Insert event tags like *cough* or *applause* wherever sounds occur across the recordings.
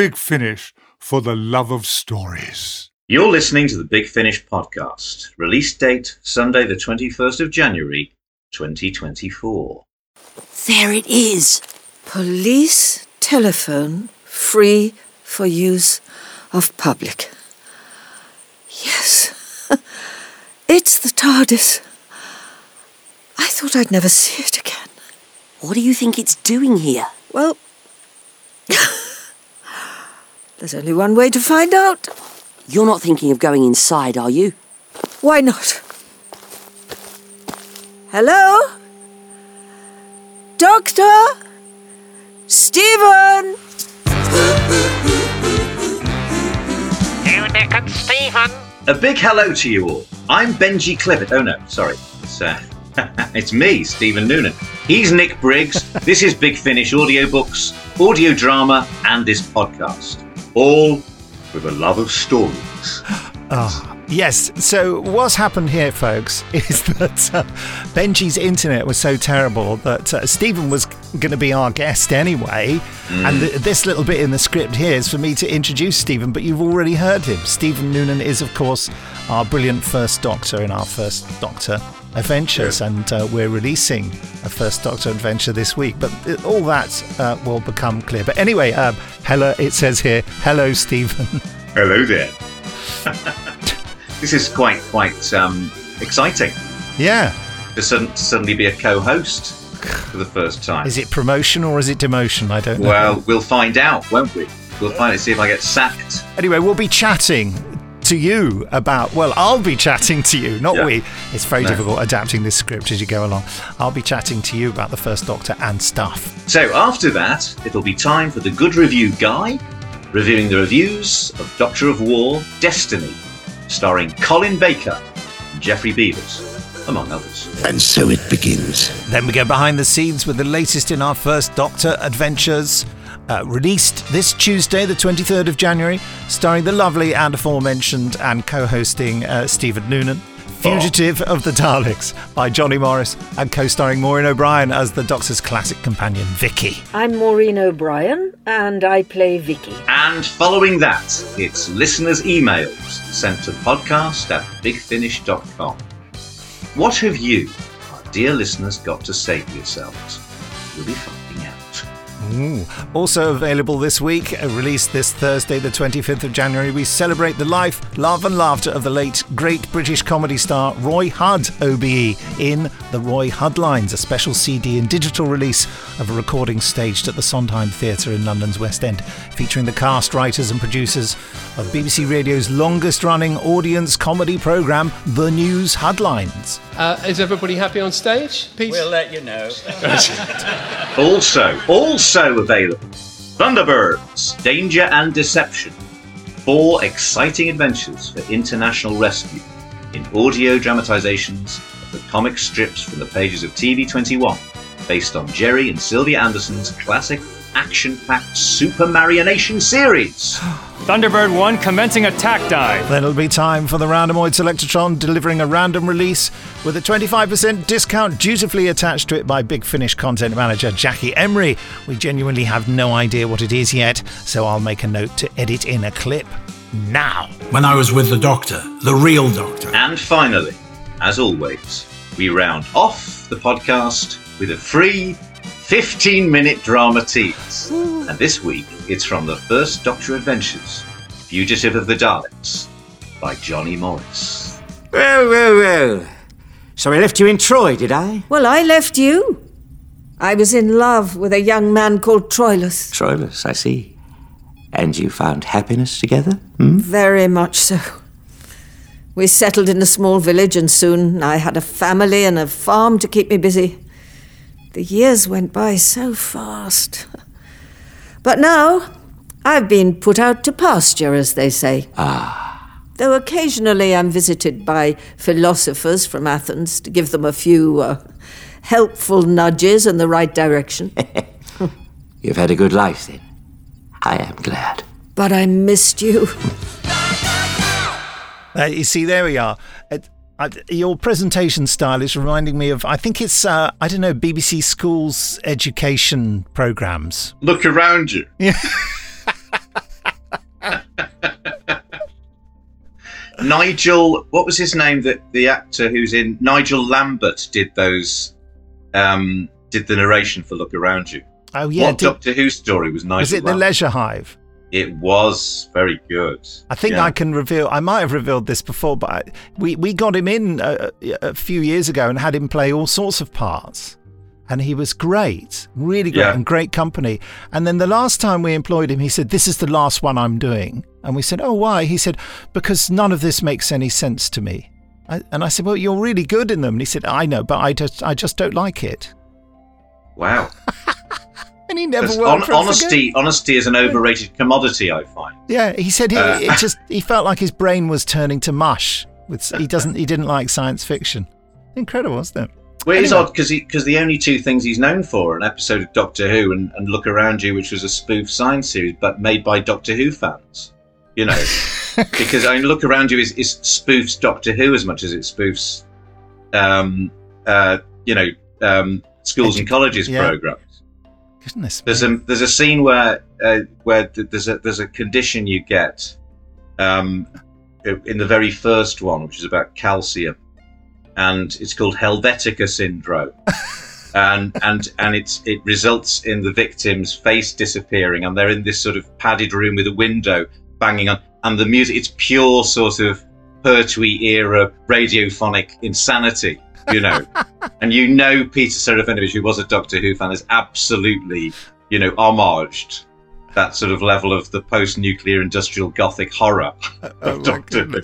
Big Finish for the love of stories. You're listening to the Big Finish podcast. Release date Sunday, the 21st of January, 2024. There it is. Police telephone free for use of public. Yes, *laughs* it's the TARDIS. I thought I'd never see it again. What do you think it's doing here? Well, *laughs* there's only one way to find out. You're not thinking of going inside, are you? Why not? Hello? Doctor? Stephen? You Nick and Stephen. A big hello to you all. I'm Benji Clifford. Oh no, sorry. It's, uh, *laughs* it's me, Stephen Noonan. He's Nick Briggs. this is Big Finish audiobooks, audio drama, and this podcast. All with a love of stories. Oh, yes. So, what's happened here, folks, *laughs* is that uh, Benji's internet was so terrible that uh, Stephen was going to be our guest anyway. And th- this little bit in the script here is for me to introduce Stephen, but you've already heard him. Stephen Noonan is, of course, our brilliant first Doctor in our First Doctor adventures, and uh, we're releasing a First Doctor adventure this week. But uh, all that uh, will become clear. But anyway, um, hello, it says here, hello, Stephen. *laughs* Hello there. *laughs* this is quite quite um, exciting yeah. to sudden, suddenly be a co-host for the first time. Is it promotion or is it demotion? I don't know. Well, we'll find out, won't we? We'll find out. See if I get sacked. Anyway, we'll be chatting to you about. Well, I'll be chatting to you, not Yeah. we. It's very No. difficult adapting this script as you go along. I'll be chatting to you about the First Doctor and stuff. So after that, it'll be time for the good review guy, reviewing the reviews of Doctor of War: Destiny, starring Colin Baker and Geoffrey Beevers, among others. And so it begins. Then we go behind the scenes with the latest in our First Doctor adventures. Uh, released this Tuesday, the 23rd of January, starring the lovely and aforementioned and co hosting uh, Stephen Noonan. Fugitive oh. of the Daleks by Johnny Morris and co starring Maureen O'Brien as the Doctor's classic companion, Vicky. I'm Maureen O'Brien, and I play Vicky. And following that, it's listeners' emails sent to podcast at bigfinish.com. What have you, our dear listeners, got to say to yourselves? You'll be finding out. Ooh. Also available this week, uh, released this Thursday, the 25th of January, we celebrate the life, love, and laughter of the late, great British comedy star Roy Hudd, OBE, in The Roy Huddlines, a special CD and digital release of a recording staged at the Sondheim Theatre in London's West End, featuring the cast, writers, and producers of BBC Radio's longest running audience comedy programme, The News Huddlines. Uh, is everybody happy on stage? Peace. We'll let you know. *laughs* Also, also available Thunderbirds, Danger and Deception. Four exciting adventures for international rescue in audio dramatizations of the comic strips from the pages of TV 21, based on Gerry and Sylvia Anderson's classic action packed Super Marionation series. *sighs* Thunderbird 1 commencing attack dive. Then it'll be time for the Randomoid Selectotron delivering a random release with a 25% discount dutifully attached to it by Big Finish content manager Jackie Emery. We genuinely have no idea what it is yet, so I'll make a note to edit in a clip now. When I was with the doctor, the real doctor. And finally, as always, we round off the podcast with a free 15 minute drama tease. And this week, it's from the First Doctor Adventures Fugitive of the Daleks by Johnny Morris. Well, well, well. So I left you in Troy, did I? Well, I left you. I was in love with a young man called Troilus. Troilus, I see. And you found happiness together? Hmm? Very much so. We settled in a small village, and soon I had a family and a farm to keep me busy. The years went by so fast. But now, I've been put out to pasture, as they say. Ah. Though occasionally I'm visited by philosophers from Athens to give them a few uh, helpful nudges in the right direction. *laughs* You've had a good life then. I am glad. but I missed you. Uh, you see, there we are. Your presentation style is reminding me of, I think it's, uh, I don't know, BBC Schools education programs. Look around you. *laughs* Yeah. Nigel, what was his name? That the actor who's in Nigel Lambert did those, um, did the narration for Look Around You. Oh yeah, what did, Doctor Who story was Nigel? Was it Lambert? the Leisure Hive? It was very good. I think Yeah. I can reveal. I might have revealed this before, but I, we we got him in a, a few years ago and had him play all sorts of parts, and he was great, really great, Yeah. and great company. And then the last time we employed him, he said, "This is the last one I'm doing," and we said, "Oh, why?" He said, "Because none of this makes any sense to me." I, and I said, "Well, you're really good in them." And he said, "I know, but I just I just don't like it." Wow. *laughs* And he never Because worked hon- for us again. honesty, honesty is an overrated commodity. I find. Yeah, he said he Uh, it just he felt like his brain was turning to mush. With he *laughs* doesn't he didn't like science fiction. Incredible, wasn't it? Well, it's odd because because the only two things he's known for are an episode of Doctor Who and, and Look Around You, which was a spoof science series, but made by Doctor Who fans. You know, *laughs* because I mean, Look Around You is, is spoofs Doctor Who as much as it spoofs, um, uh, you know, um, schools and colleges yeah. programs. Goodness. There's a there's a scene where uh, where there's a there's a condition you get um, in the very first one, which is about calcium, and it's called Helvetica syndrome, *laughs* and and and it's it results in the victim's face disappearing, and they're in this sort of padded room with a window banging on, and the music it's pure sort of Pertwee era radiophonic insanity. You know, *laughs* and you know Peter Serafinowicz, who was a Doctor Who fan, has absolutely, you know, homaged that sort of level of the post-nuclear industrial gothic horror *laughs* Oh, of my Doctor Who.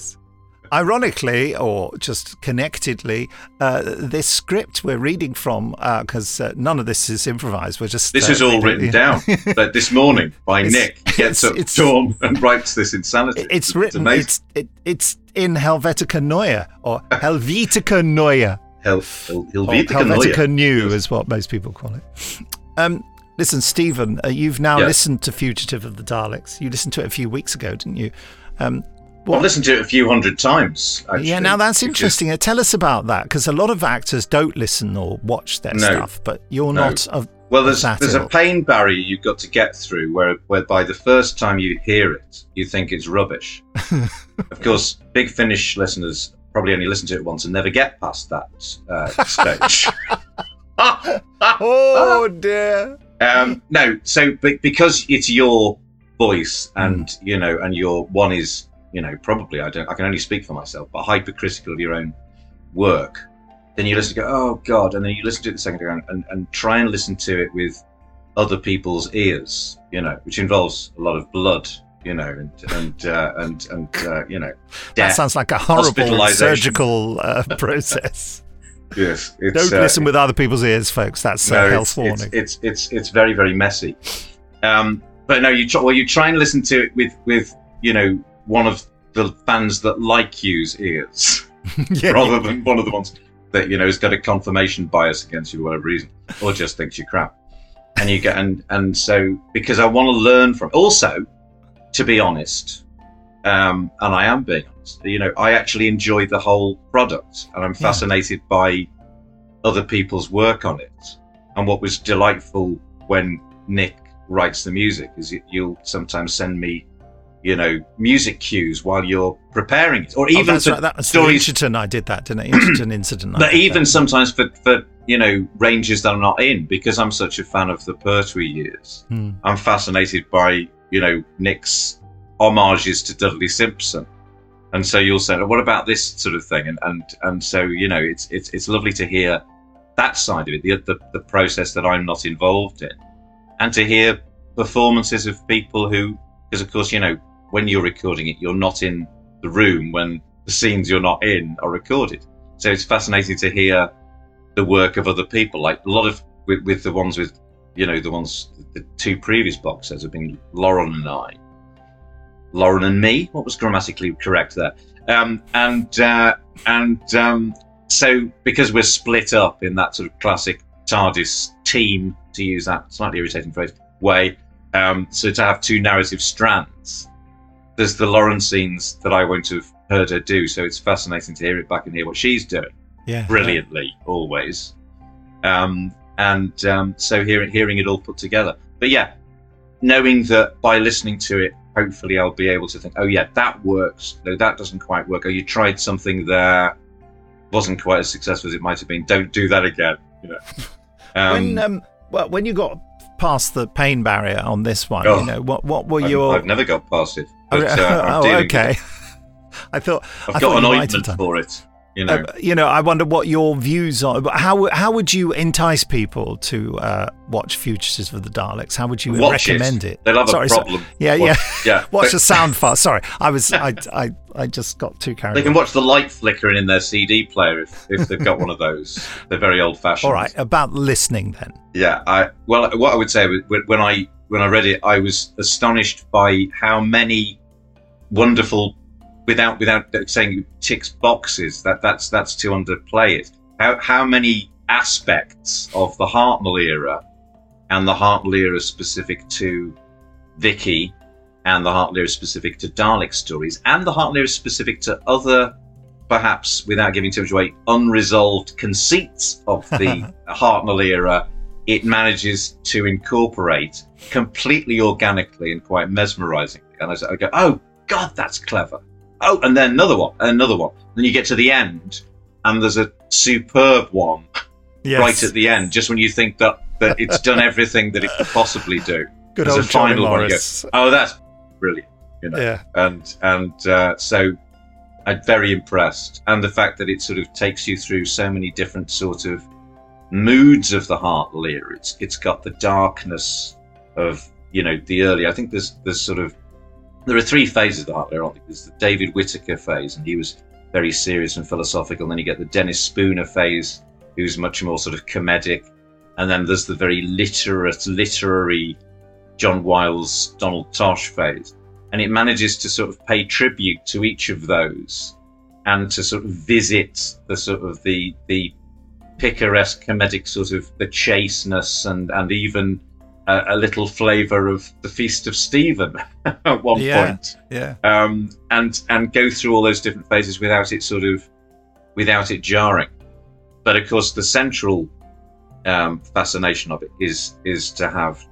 Ironically, or just connectedly, uh, this script we're reading from, because uh, none of this is improvised. We're just This uh, is all written down. *laughs* But this morning by It's- Nick gets it's- up it's- dawn and writes this insanity. It's written. It's it, it's in Helvetica Neue or Helvetica Neue. Hel- Hel- Helvetica Neue. Helvetica New is what most people call it. Um, listen, Stephen, uh, you've now Yeah. listened to Fugitive of the Daleks. You listened to it a few weeks ago, didn't you? Um, I've listened to it a few hundred times. Actually, yeah, now that's interesting. Uh, Tell us about that because a lot of actors don't listen or watch their No. stuff, but you're No. not. Of, Well, there's that there's a pain barrier you've got to get through, where whereby the first time you hear it, you think it's rubbish. *laughs* of course, Big Finish listeners probably only listen to it once and never get past that uh, *laughs* stage. *laughs* oh dear. Um, no, so be- because it's your voice, and you know, and your one is, you know, probably I don't, I can only speak for myself, but hypercritical of your own work. Then you listen to go, oh god, and then you listen to it the second time, and, and try and listen to it with other people's ears, you know, which involves a lot of blood, you know, and and uh, and and uh, you know, That sounds like a horrible surgical uh, *laughs* process. Yes, it's, Don't uh, listen with other people's ears, folks. That's no, a health it's, warning. it's it's it's very very messy. Um, but no, you try, well you try and listen to it with with you know one of the fans that like you's ears *laughs* Yeah. rather than one of the ones that you know has got a confirmation bias against you for whatever reason or just thinks you're crap. And you get and and so because I want to learn from also to be honest. Um, and I am being honest. You know, I actually enjoy the whole product, and I'm Yeah. fascinated by other people's work on it. And what was delightful when Nick writes the music is you- you'll sometimes send me, you know, music cues while you're preparing it, or Oh, even that's for right. That was stories. the Inchiton I did that, didn't I? Inchiton incident. I But even that. sometimes for, for you know ranges that I'm not in because I'm such a fan of the Pertwee years. Hmm. I'm fascinated by you know Nick's homages to Dudley Simpson, and so you'll say, "What about this sort of thing?" And and and so you know, it's it's it's lovely to hear that side of it, the the, the process that I'm not involved in, and to hear performances of people who, because of course you know when you're recording it, you're not in the room when the scenes you're not in are recorded. So it's fascinating to hear the work of other people, like a lot of with, with the ones with you know the ones the two previous box sets have been Lauren and I, Lauren and me. What was grammatically correct there? Um, and uh, and um, so because we're split up in that sort of classic TARDIS team, to use that slightly irritating phrase, way. Um, so to have two narrative strands, there's the Lauren scenes that I won't have heard her do. So it's fascinating to hear it back and hear what she's doing yeah, brilliantly always um, and um, so hearing hearing it all put together but yeah knowing that by listening to it hopefully I'll be able to think, oh yeah, that works. No, that doesn't quite work. Oh, you tried something there, wasn't quite as successful as it might have been. Don't do that again. You know. *laughs* Um, when um, well, when you got past the pain barrier on this one, Oh. you know what what were I've, your I've never got past it. *laughs* Oh, But, uh, oh, okay. *laughs* I thought I've I got an ointment for it. You know. Uh, you know, I wonder what your views are. How how would you entice people to uh, watch Fugitive of the Daleks? How would you Watch recommend it? They'll have a Sorry, so- problem. yeah, Watch- yeah, yeah. *laughs* Watch the sound *laughs* fast. Sorry, I was I, *laughs* I I just got too carried. They can away. watch the light flickering in their CD player if, if they've got one of those. They're very old fashioned. All right, about listening then. Yeah, I well, what I would say when I when I read it, I was astonished by how many wonderful, without without saying ticks boxes. That that's that's to underplay it. How how many aspects of the Hartnell era, and the Hartnell era specific to Vicky, and the Hartnell era specific to Dalek stories, and the Hartnell era specific to other perhaps without giving too much away, unresolved conceits of the *laughs* Hartnell era, it manages to incorporate completely organically and quite mesmerizingly. And I, I go, oh, God, that's clever. Oh, and then another one, another one. Then you get to the end, and there's a superb one Yes. right at the end, just when you think that, that *laughs* it's done everything that it could possibly do. Good There's old a final Johnny one. Oh, that's brilliant. You know Yeah. and and uh, so I'm very impressed, and the fact that it sort of takes you through so many different sort of moods of the heart era. It's it's got the darkness of you know the early. I think there's there's sort of there are three phases of the aren't? There's the David Whitaker phase, and he was very serious and philosophical. And then you get the Dennis Spooner phase, who's much more sort of comedic. And then there's the very literate, literary John Wiles, Donald Tosh phase and it manages to sort of pay tribute to each of those and to sort of visit the sort of the the picaresque comedic sort of the chasteness and and even a, a little flavor of the Feast of Steven *laughs* at one Yeah. point Yeah. um, and and go through all those different phases without it sort of without it jarring. But of course, the central um, fascination of it is is to have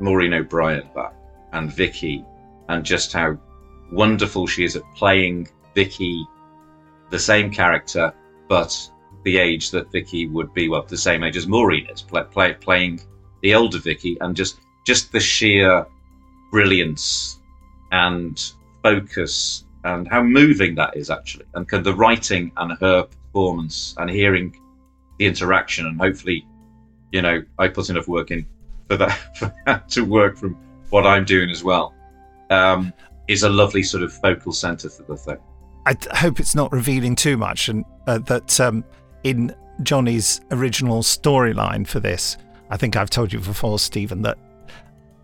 Maureen O'Brien back and Vicky, and just how wonderful she is at playing Vicky, the same character, but the age that Vicky would be, well, the same age as Maureen is, play, play, playing the older Vicky, and just just the sheer brilliance and focus and how moving that is actually and kind of the writing and her performance and hearing the interaction and hopefully you know i put enough work in for that, *laughs* for that to work from what i'm doing as well. Um, is a lovely sort of focal center for the thing. I th- hope it's not revealing too much, and uh, that um, in Johnny's original storyline for this, I think I've told you before, Stephen, that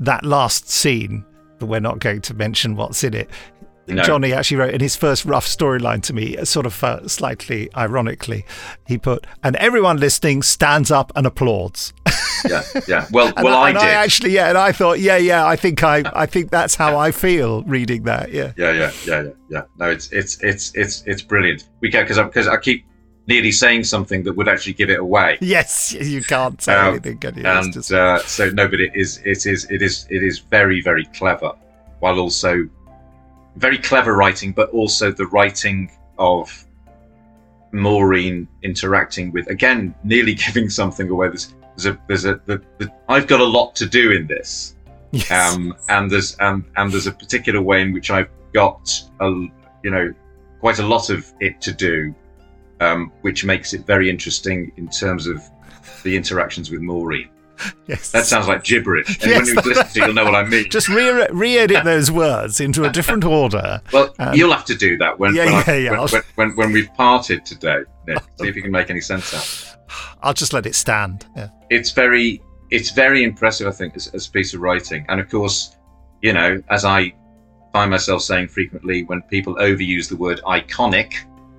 that last scene. that We're not going to mention what's in it. No. Johnny actually wrote in his first rough storyline to me, sort of uh, slightly ironically, he put, "And everyone listening stands up and applauds." yeah yeah well *laughs* well I, i, and did I actually, yeah, and I thought, yeah, yeah, I think I, I think that's how I feel reading that. Yeah. yeah yeah yeah yeah yeah no it's it's it's it's it's brilliant we can because because I keep nearly saying something that would actually give it away *laughs* Yes, you can't say Um, anything, can you? And just- uh, so no, but it is it is it is it is very very clever, while also very clever writing, but also the writing of Maureen interacting with again nearly *laughs* giving something away. There's there's a there's a the, the, I've got a lot to do in this, Yes. um, and there's and and there's a particular way in which I've got a you know quite a lot of it to do, um, which makes it very interesting in terms of the interactions with Maureen. yes. That sounds like gibberish. And Yes. when you listen to it, you'll know what I mean. *laughs* Just re- re-edit those words into a different order. well, um, you'll have to do that when yeah, when, I- yeah, yeah, when, when, when, when we've parted today. Nick. See if you can make any sense out. *sighs* I'll just let it stand. Yeah. It's very it's very impressive, I think, as, as a piece of writing. And of course, you know, as I find myself saying frequently, when people overuse the word iconic,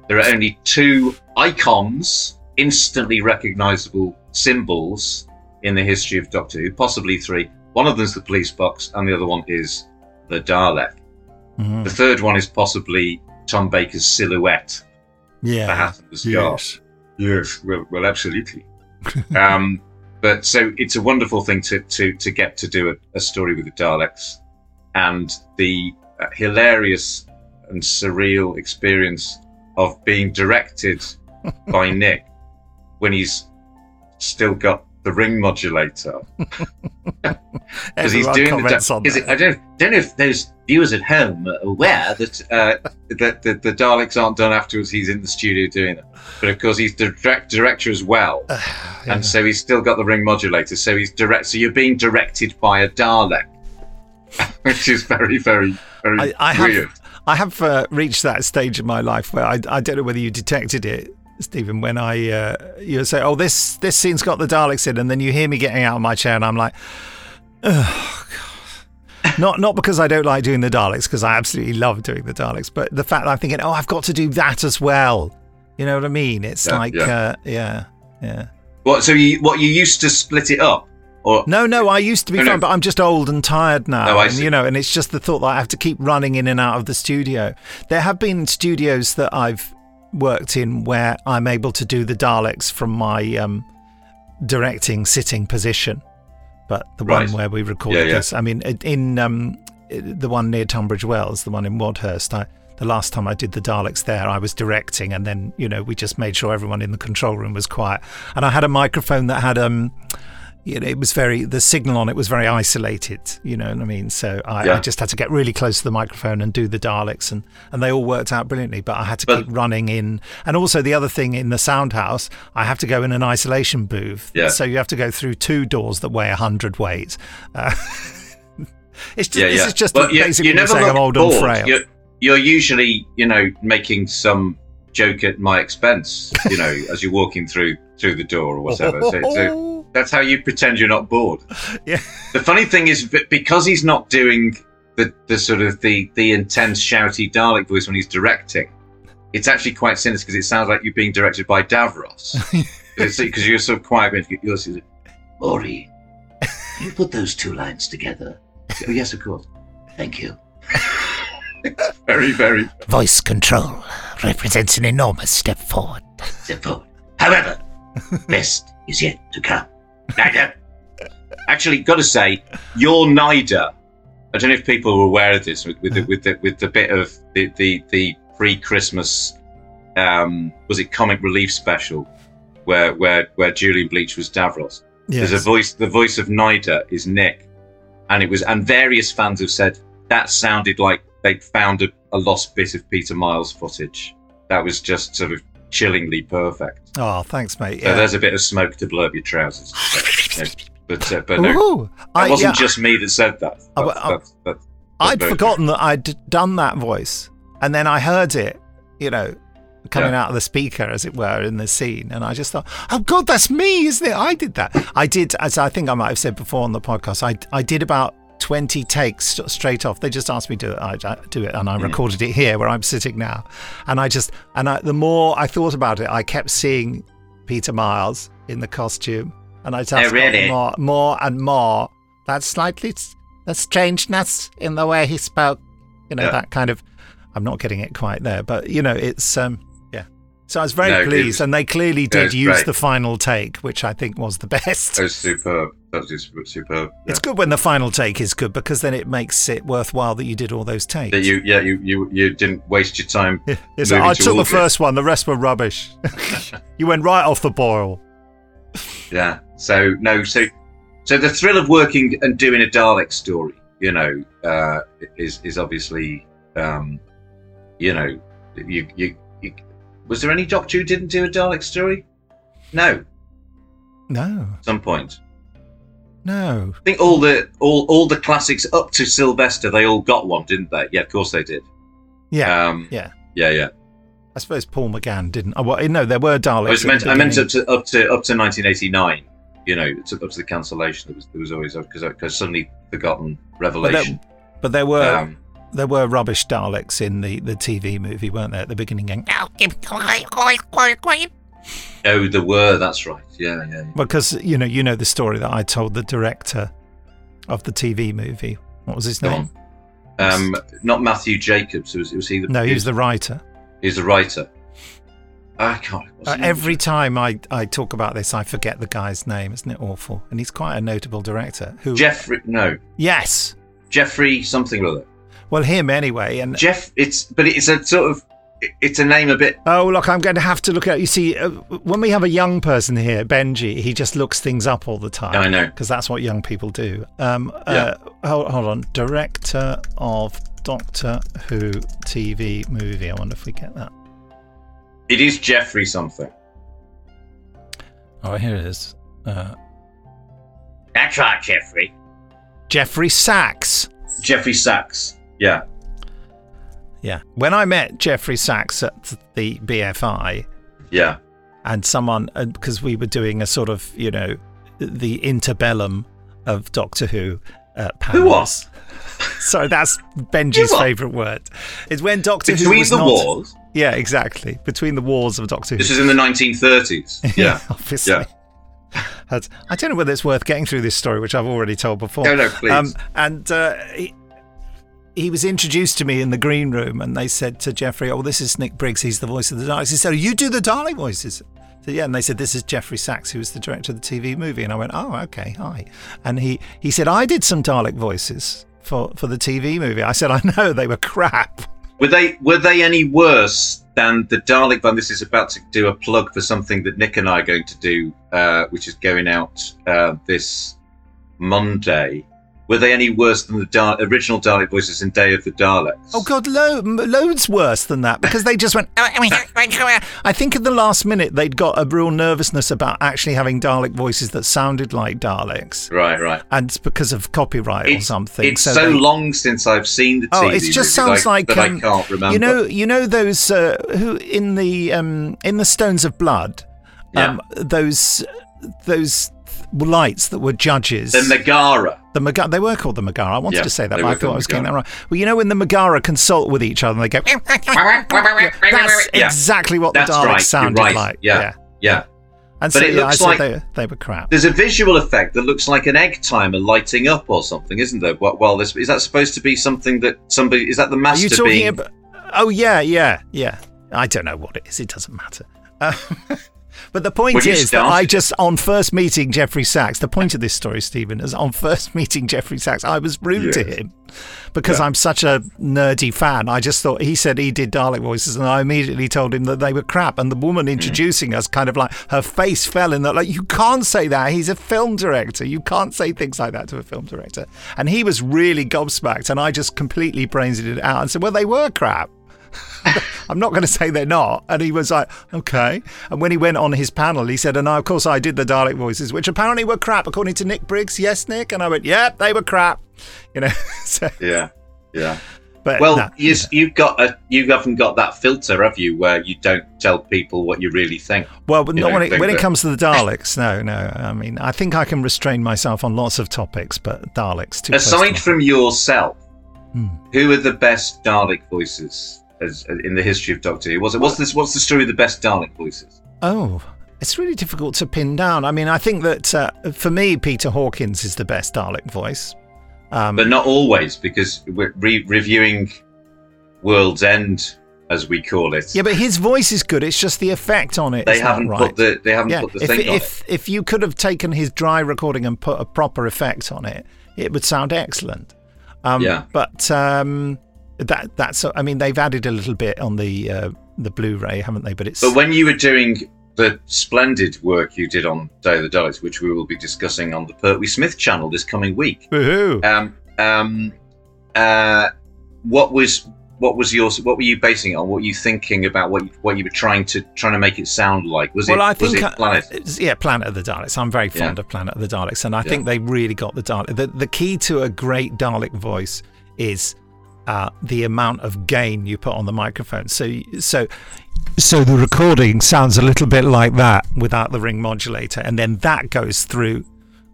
there are only two icons, instantly recognizable symbols in the history of Doctor Who, possibly three. One of them's the police box, and the other one is the Dalek. Mhm. The third one is possibly Tom Baker's silhouette, the hat and the scarf. Yes, well, well, absolutely. um, but so it's a wonderful thing to to to get to do a, a story with the Daleks, and the uh, hilarious and surreal experience of being directed by *laughs* Nick when he's still got the ring modulator *laughs* because he's doing the. Is it. I don't don't know if those viewers at home are aware that uh, that the, the Daleks aren't done afterwards. He's in the studio doing it, but of course he's the direct, director as well, *sighs* and so he's still got the ring modulator. So he's direct. So you're being directed by a Dalek, *laughs* which is very very very I, I have, weird. I have uh, reached that stage in my life where I, I don't know whether you detected it, Stephen, when I uh, you say, "Oh, this this scene's got the Daleks in," and then you hear me getting out of my chair, and I'm like, "Oh God." Not not because I don't like doing the Daleks, because I absolutely love doing the Daleks, but the fact that I'm thinking, "Oh, I've got to do that as well." You know what I mean? It's Yeah, like, yeah. Uh, yeah, yeah. What? So you what you used to split it up, or No, no, I used to be No, no. but I'm just old and tired now. Oh, I and, see. you know, and it's just the thought that I have to keep running in and out of the studio. There have been studios that I've worked in where I'm able to do the Daleks from my um, directing sitting position. But the Right. one where we recorded Yeah, yeah. this, I mean, in um, the one near Tunbridge Wells, the one in Wadhurst, I, the last time I did the Daleks there, I was directing, and then you know we just made sure everyone in the control room was quiet, and I had a microphone that had um, you know, it was very the signal on it was very isolated. You know what I mean? So I, Yeah. I just had to get really close to the microphone and do the Daleks, and and they all worked out brilliantly. But I had to But- keep running in, and also the other thing in the sound house, I have to go in an isolation booth. Yeah. So you have to go through two doors that weigh hundred weight. Uh, *laughs* it's just yeah, this is just Well, you, basically you never saying I'm old bored. and frail. You're, you're usually, you know, making some joke at my expense, you know, as you're walking through through the door or whatever. So, so *laughs* that's how you pretend you're not bored. *laughs* Yeah. The funny thing is, because he's not doing the the sort of the the intense shouty Dalek voice when he's directing, it's actually quite sinister because it sounds like you're being directed by Davros. *laughs* Because you're so quiet, but you're sort of, Maury, you put those two lines together? oh yes, of course. Thank you. *laughs* Very, very. Voice control represents an enormous step forward. Step forward. However, best is yet to come. Nyder. Actually, got to say, your Nyder. I don't know if people were aware of this with, with the with the with the bit of the the, the pre-Christmas, um, was it comic relief special, where where where Julian Bleach was Davros. There's a voice. The voice of Nyder is Nick, and it was. And various fans have said that sounded like they'd found a, a lost bit of Peter Miles footage. That was just sort of chillingly perfect. Oh, thanks, mate. So Yeah. there's a bit of smoke to blur up your trousers. *laughs* But uh, but no, I- it wasn't yeah. just me that said that. I- That's- I- that's- that's- I'd forgotten that I'd done that voice, and then I heard it, you know, coming Yeah. out of the speaker, as it were, in the scene, and I just thought, "Oh God, that's me, isn't it?" I did that. I did, as I think I might have said before on the podcast. I I did about twenty takes straight off. They just asked me to do it. I I do it, and I Mm. recorded it here where I'm sitting now. And I just, and I, the more I thought about it, I kept seeing Peter Miles in the costume, and I just Oh, really? more, more and more. That slightly, the strangeness in the way he spoke, you know, Yeah. that kind of. I'm not getting it quite there, but you know, it's um. So I was very No, pleased, was- and they clearly did use great. the final take, which I think was the *laughs* best. That was superb. That was superb. It's good when the final take is good because then it makes it worthwhile that you did all those takes. That you, yeah, you, you, you didn't waste your time. *laughs* Moving like, I took the first one, the rest were rubbish. *laughs* you went right off the boil. Yeah. So no. So so the thrill of working and doing a Dalek story, you know, uh, is is obviously, um, you know, you, you you was there any Doctor who didn't do a Dalek story? No. No, At some point. no. I think all the all all the classics up to Sylvester, they all got one, didn't they? Yeah, of course they did. Yeah, Um, yeah. yeah, yeah. I suppose Paul McGann didn't. Oh, well, no, there were Daleks. I was meant I meant up to up to up to 1989. You know, to, up to the cancellation. There was there was always because because suddenly forgotten But revelation. there, but there were Um, there were rubbish Daleks in the, the TV movie, weren't there? At the beginning, going, Now keep quiet, quiet, quiet, quiet. oh, there were. That's right. Yeah, yeah. yeah. because you know you know the story that I told the director of the TV movie. What was his Go name? Um, not Matthew Jacobs. It was, it was he the No, he was the writer. he's the writer. I can't. Uh, every time I, I talk about this, I forget the guy's name. Isn't it awful? And he's quite a notable director. Who? Geoffrey. No, Yes. Geoffrey something or other. Well, him anyway, and Jeff. It's but it's a sort of it's a name a bit. Oh, look, I'm going to have to look at. You see, uh, when we have a young person here, Benji, he just looks things up all the time. I know because that's what young people do. Um, uh, hold, hold on, director of Doctor Who TV movie. I wonder if we get that. It is Geoffrey something. Oh, here it is. Uh, That's right, Geoffrey. Geoffrey Sax. Geoffrey Sax. Yeah. Yeah. When I met Geoffrey Sax at the BFI, yeah, and someone because we were doing a sort of you know the interbellum of Doctor Who uh, panels. Who was? *laughs* Sorry, that's Benji's favourite word. It's when Doctor Between Who was the not, wars. Yeah, exactly. Between the wars of Doctor Who. This is in the 1930s. *laughs* Yeah, obviously. Yeah. I don't know whether it's worth getting through this story, which I've already told before. No, no, please. and uh, he, he was introduced to me in the green room, and they said to Geoffrey, "Oh, this is Nick Briggs. He's the voice of the Daleks." He said, oh, "You do the Dalek voices." So, yeah, and they said this is Geoffrey Sax, who was the director of the TV movie, and I went, "Oh, okay, hi." And he he said, "I did some Dalek voices for for the TV movie." I said, "I know they were crap." Were they were they any worse than the Dalek Band? This is about to do a plug for something that Nick and I are going to do, uh, which is going out uh, this Monday. Were they any worse than the Dal- original Dalek voices in Day of the Daleks? Oh God, lo- loads worse than that because they just went. *laughs* I mean, I think at the last minute they'd got a real nervousness about actually having Dalek voices that sounded like Daleks, Right, right. and it's because of copyright or something. it's so, they- long since I've seen the TV Oh, it just sounds I, like um, I can't remember. You know, you know those uh, who in the um, in the Stones of Blood, um, those those lights that were judges. the Megara. The Megara, they were called the Megara. I wanted Yeah, to say that, but I thought I was getting that wrong. Well, you know when the Megara consult with each other and they go, that's Yeah. exactly what the That's Daleks right, sounded right. like. Yeah, yeah. And But so it yeah, I looks said like- they, they were crap. There's a visual effect that looks like an egg timer lighting up or something, isn't there? Wh- While this is that supposed to be something that somebody is that the Are master you talking being? about? Oh yeah, yeah, yeah. I don't know what it is. It doesn't matter. Uh, *laughs* but the point is that I just on first meeting Geoffrey Sax. The point of this story, Stephen, is on first *laughs* meeting Geoffrey Sax, I was rude to him because I'm such a nerdy fan. I just thought he said he did Dalek voices, and I immediately told him that they were crap. And the woman Mm. introducing us, kind of like her face fell in that, like you can't say that. He's a film director. You can't say things like that to a film director. And he was really gobsmacked, and I just completely brains it out and said, well, they were crap. *laughs* I'm not going to say they're not. And he was like, okay. And when he went on his panel, he said, and I, of course I did the Dalek voices, which apparently were crap, according to Nick Briggs. Yes, Nick. And I went, yep, they were crap. You know, *laughs* so, Yeah, yeah. but Well, no, you, you've got a you haven't got that filter, have you, where you don't tell people what you really think. well, but not know, when it, when it comes to the *laughs* Daleks. No, no. I mean, I think I can restrain myself on lots of topics, but Daleks too. Aside from yourself, Hmm. who are the best Dalek voices as, in the history of Doctor Who? What's it? What's this? What's the story of the best Dalek voices? Oh, it's really difficult to pin down. I mean, I think that uh, for me, Peter Hawkins is the best Dalek voice. Um, but not always, because we're re- reviewing World's End, as we call it. Yeah, but his voice is good. It's just the effect on it. They haven't right. put the- they haven't yeah, put the if, thing on if if you could have taken his dry recording and put a proper effect on it, it would sound excellent. Um, Yeah. But um, that that's. I mean, they've added a little bit on the uh, the Blu-ray, haven't they? But it's. But when you were doing the splendid work you did on Day of the Daleks, which we will be discussing on the Pertwee Smith channel this coming week, Woohoo. um, um, uh, what was what was yours? What were you basing it on? What were you thinking about? What you, what you were trying to trying to make it sound like? Was well, it? I think it Planet? it's- yeah, Planet of the Daleks. I'm very fond Yeah. of Planet of the Daleks, and I Yeah. think they really got the Dalek. The, the key to a great Dalek voice is uh, the amount of gain you put on the microphone. So, so, so the recording sounds a little bit like that without the ring modulator, and then that goes through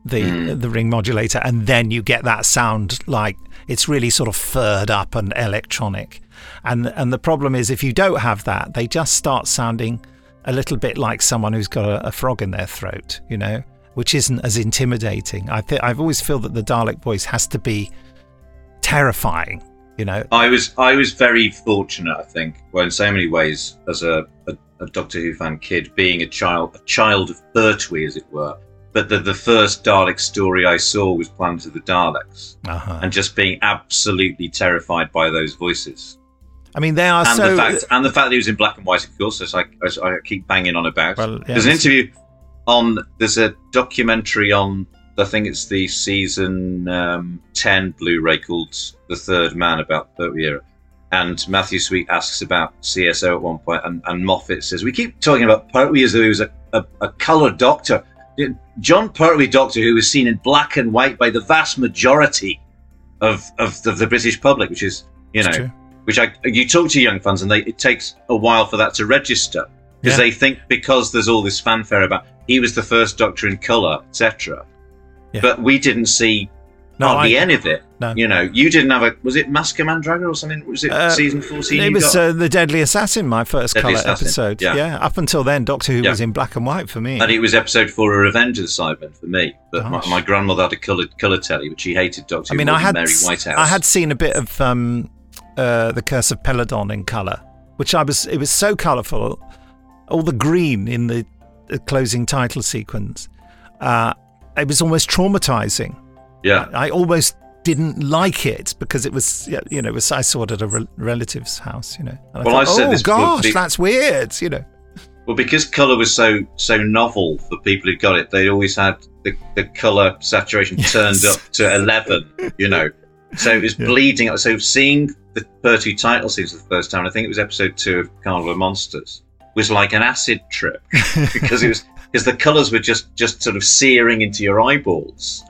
the Hmm. the ring modulator, and then you get that sound like it's really sort of furred up and electronic. And and the problem is if you don't have that, they just start sounding a little bit like someone who's got a, a frog in their throat, you know, which isn't as intimidating. I think I've always feel that the Dalek voice has to be terrifying, you know. I was I was very fortunate, I think, well, in so many ways, as a, a, a Doctor Who fan kid, being a child a child of Pertwee, as it were. but the, the first Dalek story I saw was Planet of the Daleks, Uh-huh. and just being absolutely terrified by those voices. I mean, they are and so. the fact and the fact that he was in black and white, of course, as I, as I keep banging on about. Well, there's an interview on. There's a documentary on. I think it's the season um, ten Blu-ray called "The Third Man" about the era. And Matthew Sweet asks about CSO at one point, and, and Moffat says, "We keep talking about Pertwee as though he was a, a, a colour doctor. Jon Pertwee, Doctor Who, was seen in black and white by the vast majority of of the, the British public, which is you know, true. which I you talk to young fans and they it takes a while for that to register because Yeah. they think because there's all this fanfare about he was the first Doctor in colour, etc. Yeah. But we didn't see No, hardly I- any of it. No. You know, you didn't have a was it Mask of Mandragora or something? Was it Uh, season fourteen? It was uh, the Deadly Assassin, my first Deadly colour Assassin, episode. yeah. Up until then, Doctor Who Yeah. was in black and white for me. and it was episode four of Revenge of the Cybermen for me. But my, my grandmother had a coloured colour telly, which she hated Doctor I Who mean, more I had Mary Whitehouse. I had seen a bit of um, uh, the Curse of Peladon in colour, which I was. It was so colourful, all the green in the, the closing title sequence. Uh, it was almost traumatizing. yeah. I almost didn't like it because it was, you know, it was I saw it at a re- relative's house, you know. And Well, I thought, said oh gosh, be- that's weird, you know. Well, because colour was so so novel for people who got it, they always had the, the colour saturation turned up to eleven. You know, so it was Yeah. bleeding. So seeing the Pertwee title scenes for the first time, I think it was episode two of Carnival of Monsters, was like an acid trip *laughs* because it was because the colours were just just sort of searing into your eyeballs.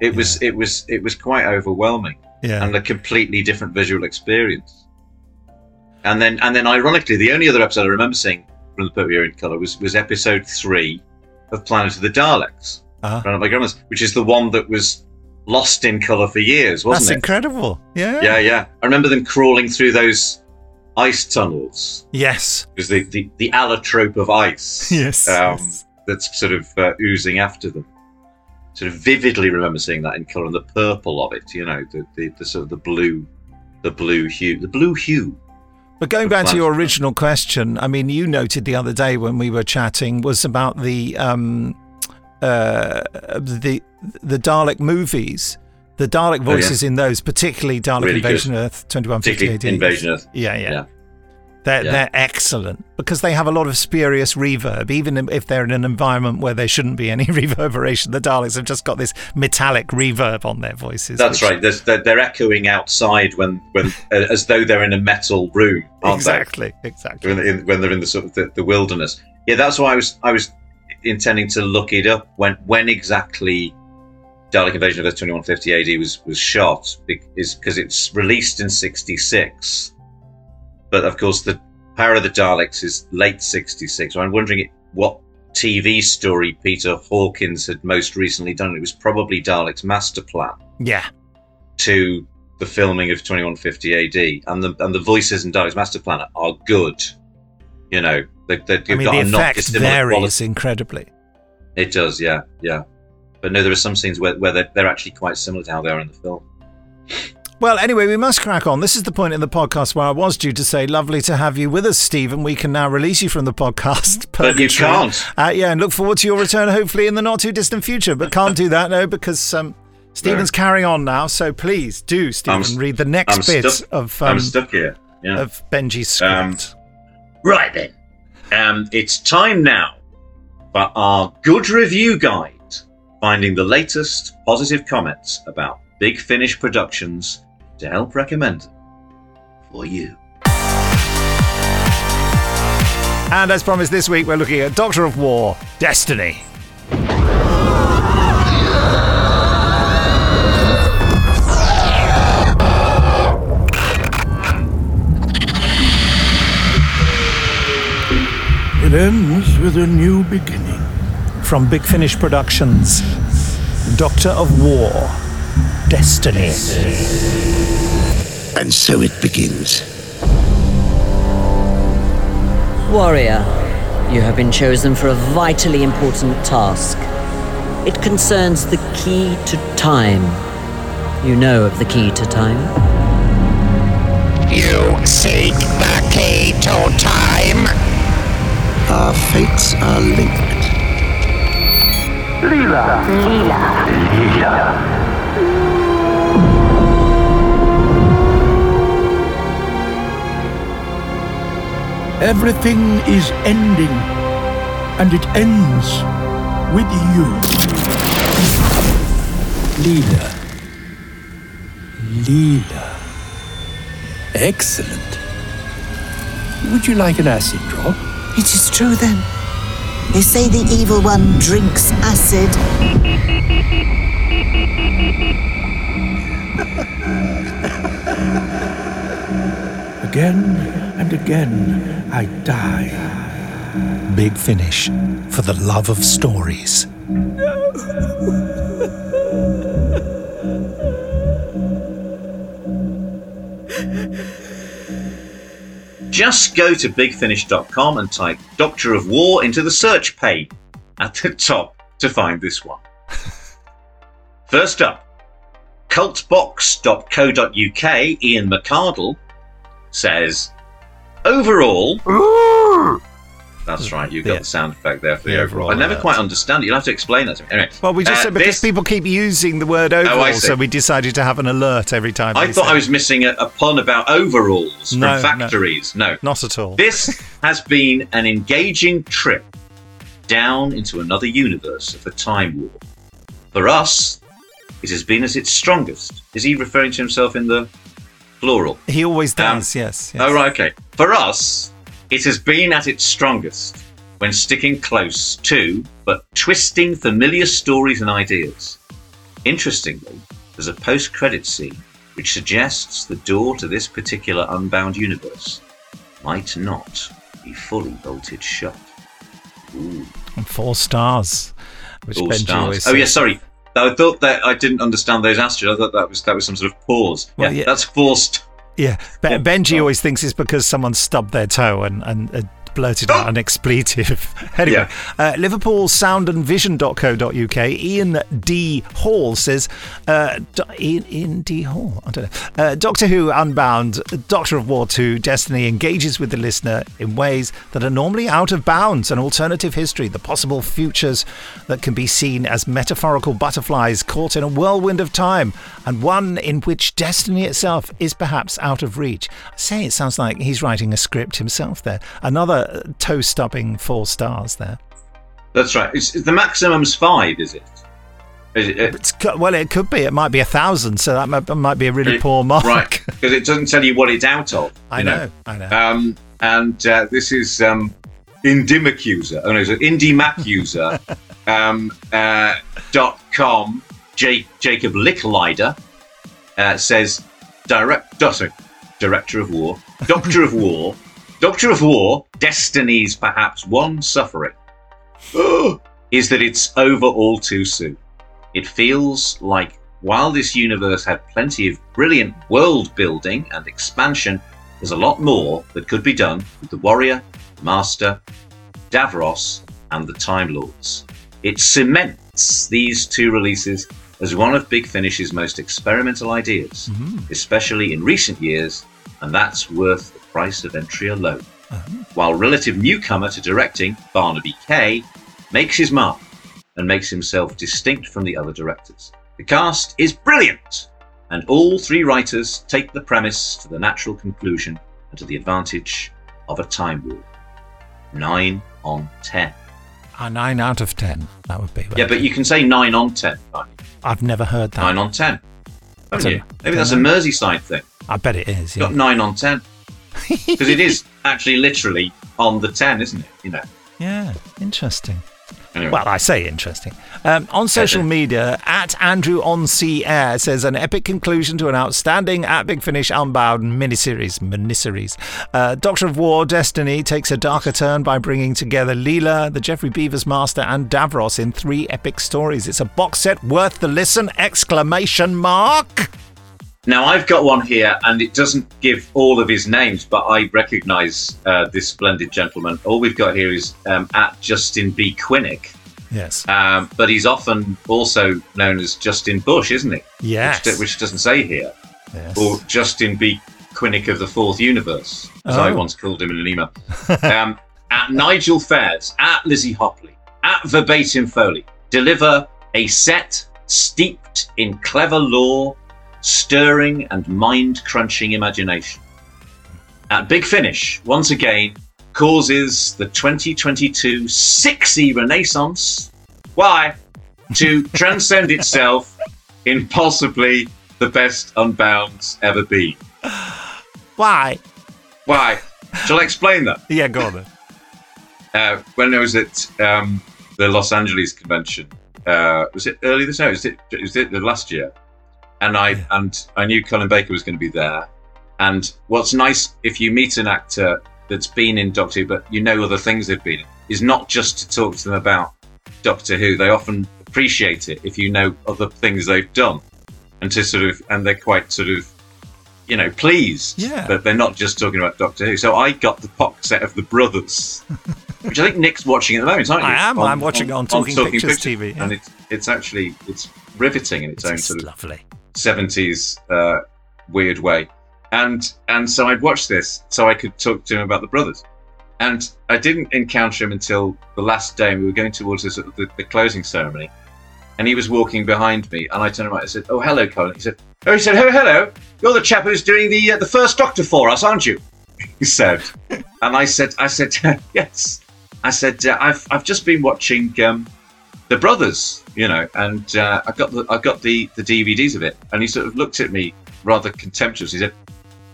It was it was it was quite overwhelming Yeah. and a completely different visual experience. And then, and then, ironically, the only other episode I remember seeing from the era in colour was was episode three of Planet of the Daleks, Uh-huh. run by Gremlins, which is the one that was lost in colour for years, wasn't it? That's incredible. Yeah. Yeah, yeah. I remember them crawling through those ice tunnels Yes. because the, the the allotrope of ice, *laughs* Yes, um, yes. That's sort of uh, oozing after them. Sort of vividly remember seeing that in colour and the purple of it. You know, the, the, the sort of the blue, the blue hue, the blue hue. But going back to your original question, I mean, you noted the other day when we were chatting was about the um, uh, the the Dalek movies, the Dalek Oh, yeah. voices in those, particularly Dalek Really good. Invasion Earth twenty one fifty AD. Invasion Earth. Yeah, yeah. Yeah. They're, Yeah. they're excellent because they have a lot of spurious reverb, even if they're in an environment where there shouldn't be any *laughs* reverberation. The Daleks have just got this metallic reverb on their voices. That's which- right. They're, they're echoing outside when, when uh, as though they're in a metal room, aren't Exactly, they? exactly. When, in, when they're in the sort of the, the wilderness. Yeah, that's why I was I was intending to look it up when when exactly Dalek Invasion of Earth 2150 AD was was shot is because it's released in 66, but of course the Power of the Daleks is late 66. So I'm wondering what TV story Peter Hawkins had most recently done. It was probably Dalek's Master Plan Yeah. to the filming of 2150 AD, and the and the voices in Dalek's Master Plan are good. You know, they, they've I mean, got the effect varies quality. incredibly. It does, yeah, yeah. But no, there are some scenes where, where they're, they're actually quite similar to how they are in the film. Well, anyway, we must crack on. This is the point in the podcast where I was due to say, lovely to have you with us, Stephen. We can now release you from the podcast. But you can't. Uh, yeah, and look forward to your return, hopefully, in the not too distant future. But can't do that, no, because um, Stephen's carrying on now. So please do, Stephen, read the next I'm bit stuck- of, I'm um, stuck here. Yeah. of Benji's script. Um, Right then. Um, it's time now for our good review guide, finding the latest positive comments about Big Finish Productions to help recommend for you. and as promised, this week we're looking at Doctor of War, Destiny. It ends with a new beginning. From Big Finish Productions, Doctor of War, Destiny. And so it begins. Warrior, you have been chosen for a vitally important task. It concerns the key to time. You know of the key to time? You seek the key to time? Our fates are linked. Leela. Leela. Everything is ending, and it ends with you. Leela. Leela. Excellent. Would you like an acid drop? It is true then. They say the evil one drinks acid. *laughs* Again and again, I die. Big Finish for the love of stories. Just go to bigfinish.com and type Doctor of War into the search pane at the top to find this one. First up, cultbox.co.uk, Ian McCardle says, Overall. That's right, you've got Yeah. the sound effect there for the, The overall. overall I never alert. quite understand it. You'll have to explain that to me. Anyway, Well, we just uh, said because this- people keep using the word overall, Oh, so we decided to have an alert every time. I thought say I was missing a, a pun about overalls from No, no. factories. No, Not at all. This has been an engaging trip down into another universe of the Time War. For us, it has been at its strongest. Is he referring to himself in the plural? He always Um, does, yes. yes. Oh, right, okay. For us, it has been at its strongest when sticking close to, but twisting familiar stories and ideas. Interestingly, there's a post credit scene which suggests the door to this particular unbound universe might not be fully bolted shut. Ooh. And four stars, which All Benji stars. Oh yeah, sorry. I thought that I didn't understand those asterisks. I thought that was that was some sort of pause. Well, yeah, yeah. that's forced. Yeah, Benji always thinks it's because someone stubbed their toe and, and uh, blurted out an expletive. *laughs* anyway, uh, Liverpool Sound and Vision.co.uk, Ian D. Hall says, uh, Do- Ian, Ian D. Hall, I don't know. Uh, Doctor Who Unbound, Doctor of War 2, Destiny engages with the listener in ways that are normally out of bounds, an alternative history, the possible futures that can be seen as metaphorical butterflies caught in a whirlwind of time, and one in which destiny itself is perhaps out of reach. I say it sounds like he's writing a script himself there. Another toe stubbing four stars there. That's right. It's, the maximum's five, is it? Is it uh, It's, well, it could be. It might be a thousand, so that might, might be a really poor mark. Right, because it doesn't tell you what it's out of. *laughs* I you know, I know. Um, and uh, this is um, Indimac user. Oh no, it's Indimac *laughs* user. um, uh, dot com. Jake, Jacob Licklider uh, says direct. oh, sorry, director of war, doctor of war, doctor of war. Destiny's perhaps one suffering *gasps* is that it's over all too soon. It feels like while this universe had plenty of brilliant world building and expansion, there's a lot more that could be done with the Warrior, Master, Davros, and the Time Lords. It cements these two releases as one of Big Finish's most experimental ideas, mm-hmm. especially in recent years, and that's worth price of entry alone. Uh-huh. While relative newcomer to directing, Barnaby Kay, makes his mark and makes himself distinct from the other directors. The cast is brilliant, and all three writers take the premise to the natural conclusion and to the advantage of a time war. Nine on ten. A nine out of ten. That would be. Yeah, but you can say nine on ten. can't? I've never heard that. Nine on ten. Haven't you? Uh, Maybe that's a Merseyside thing. I bet it is. Yeah. Got nine on ten. Because it is actually literally on the ten, isn't it? You know. Yeah, interesting. Anyway. Well, I say interesting. Um, on social media, at Andrew on Sea Air says an epic conclusion to an outstanding at Big Finish Unbound miniseries. Miniseries. Uh, Doctor of War Destiny takes a darker turn by bringing together Leela, the Geoffrey Beevers Master, and Davros in three epic stories. It's a box set worth the listen! Exclamation mark. Now I've got one here, and it doesn't give all of his names, but I recognise uh, this splendid gentleman. All we've got here is um, at Justin B. Quinnick, Yes. um, but he's often also known as Justin Bush, isn't he? Yes. Which, which doesn't say here. Yes. Or Justin B. Quinnick of the Fourth Universe, as I Oh. once called him in an email. *laughs* um, at Nigel Fairs, at Lizzie Hopley, at Verbatim Foley, deliver a set steeped in clever lore, stirring and mind crunching imagination. At Big Finish, once again, causes the 2022 6E Renaissance. Why? To *laughs* transcend itself in possibly the best Unbounds ever been. Why? Why? Shall I explain that? *laughs* Yeah, go on then. Uh, when I was at um, the Los Angeles convention, uh, was it early this year? Was it, was it the last year? And I and I knew Colin Baker was going to be there. And what's nice if you meet an actor that's been in Doctor Who, but you know other things they've been in, is not just to talk to them about Doctor Who. They often appreciate it if you know other things they've done, and to sort of and they're quite sort of you know pleased Yeah. that they're not just talking about Doctor Who. So I got the box set of the Brothers, *laughs* which I think Nick's watching at the moment. Aren't you? I am. I'm watching it on Talking Pictures TV, yeah. and it's it's actually it's riveting in its, own sort of lovely. 70s uh, weird way. And and so I'd watch this so I could talk to him about the brothers. And I didn't encounter him until the last day. We were going towards the, the, the closing ceremony. And he was walking behind me. And I turned around and said, Oh, hello, Colin. He said, Oh, he said, Oh, hello. You're the chap who's doing the uh, the first doctor for us, aren't you? *laughs* He said. and I said, I said, *laughs* Yes. I said, uh, I've, I've just been watching um, the brothers, you know, and uh, I got the I got the the DVDs of it, and he sort of looked at me rather contemptuously. He said,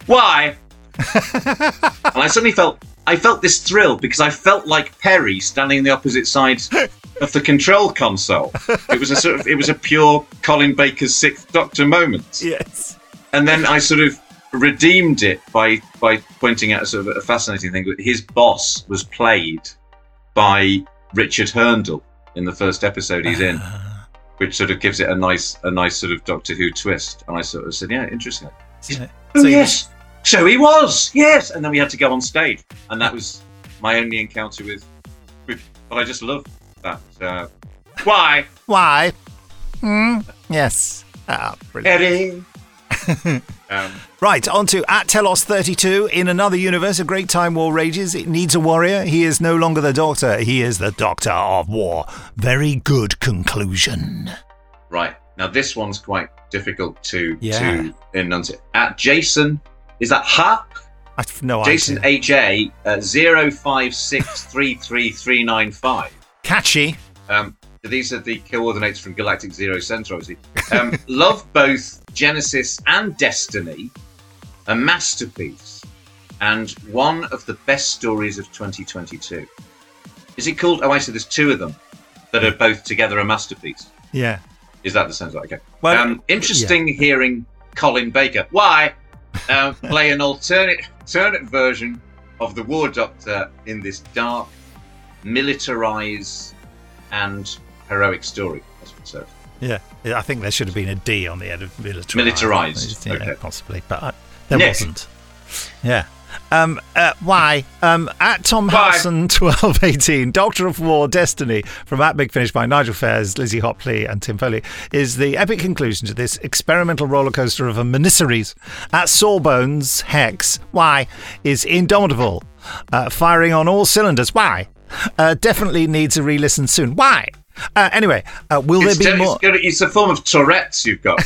"Why?" *laughs* and I suddenly felt I felt this thrill because I felt like Peri standing on the opposite side of the control console. It was a sort of it was a pure Colin Baker's Sixth Doctor moment. Yes. And then I sort of redeemed it by by pointing out a sort of a fascinating thing that his boss was played by Richard Hurndall in the first episode he's in, *laughs* which sort of gives it a nice a nice sort of Doctor Who twist. And I sort of said, yeah, interesting. Yeah. Oh yes, so he was yes. And then we had to go on stage, and that was my only encounter with. with but I just love that. Uh, why, Why? Hmm. Yes. Ah, brilliant. Eddie? *laughs* um, Right, on to at Telos32. In another universe, a great time war rages. It needs a warrior. He is no longer the Doctor. He is the Doctor of War. Very good conclusion. Right. Now this one's quite difficult to Yeah. to enunciate. At Jason, is that Ha? I've no Jason idea. HA uh, zero five six three three three nine five. Catchy. Um, these are the coordinates from Galactic Zero Center, obviously. Um, *laughs* love both Genesis and Destiny, a masterpiece, and one of the best stories of 2022. Is it called? Oh, I see. There's two of them that are both together a masterpiece. Yeah. Is that the sense? Okay. Well, um, interesting hearing Colin Baker. Why uh, *laughs* play an alternate alternate version of the War Doctor in this dark, militarized, and heroic story? That's what it says. Yeah. I think there should have been a D on the end of military. Militarised, Yeah, okay. possibly, but uh, there Nick. wasn't. Yeah. Um, uh, why? Um, at Tom *laughs* twelve eighteen, Doctor of War, Destiny, from At Big Finish by Nigel Fairs, Lizzie Hopley, and Tim Foley, is the epic conclusion to this experimental roller coaster of a miniseries. At Sawbones, Hex, why is indomitable, uh, firing on all cylinders. Why? Uh, definitely needs a re-listen soon. Why? Uh, anyway, uh, will It's, there be more? it's a form of Tourette's you've got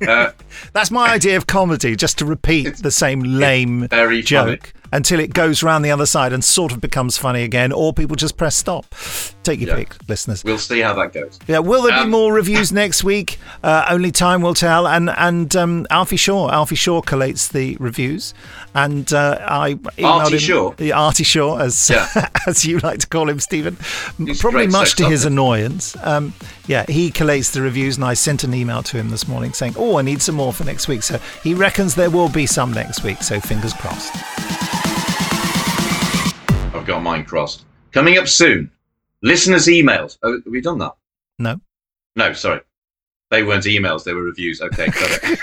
now. *laughs* uh, That's my idea of comedy, just to repeat the same lame very funny. Until it goes round the other side and sort of becomes funny again, or people just press stop. Take your Yeah. pick, listeners. we'll see how that goes. Yeah, will there be Um, more reviews *laughs* next week? Uh, only time will tell. And and um, Alfie Shaw, Alfie Shaw collates the reviews, and uh, I Artie him, Shaw? Yeah, Artie Shaw, as Yeah. *laughs* as you like to call him, Stephen. He's Probably much to his annoyance. Um, yeah, he collates the reviews, and I sent an email to him this morning saying, "Oh, I need some more for next week." So he reckons there will be some next week. So fingers crossed. I've got mine crossed. Coming up soon, listeners' emails. Oh, have we done that? No. No, sorry. They weren't emails, they were reviews. Okay, got it.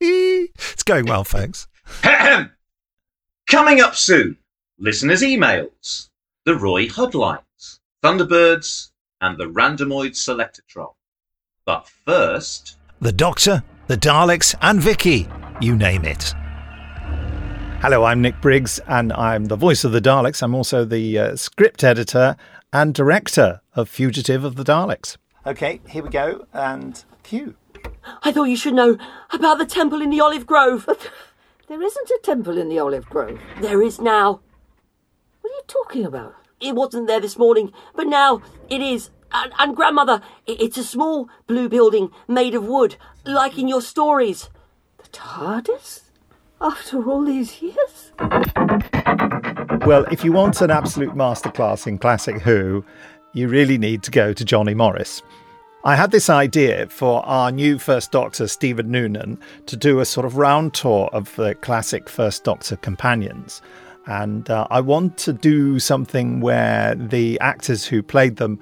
*laughs* it's going well, thanks. *clears throat* Coming up soon, listeners' emails, the Roy Huddlines, Thunderbirds, and the Randomoid Selectotron. But first, The Doctor, the Daleks, and Vicky. You name it. Hello, I'm Nick Briggs, and I'm the voice of the Daleks. I'm also the uh, script editor and director of Fugitive of the Daleks. Okay, here we go, and cue. I thought you should know about the temple in the olive grove. *laughs* There isn't a temple in the olive grove. There is now. What are you talking about? It wasn't there this morning, but now it is. And, and grandmother, it's a small blue building made of wood, like in your stories. The TARDIS? After all these years? Well, if you want an absolute masterclass in classic Who, you really need to go to Johnny Morris. I had this idea for our new First Doctor, Stephen Noonan, to do a sort of round tour of the classic First Doctor companions. And uh, I want to do something where the actors who played them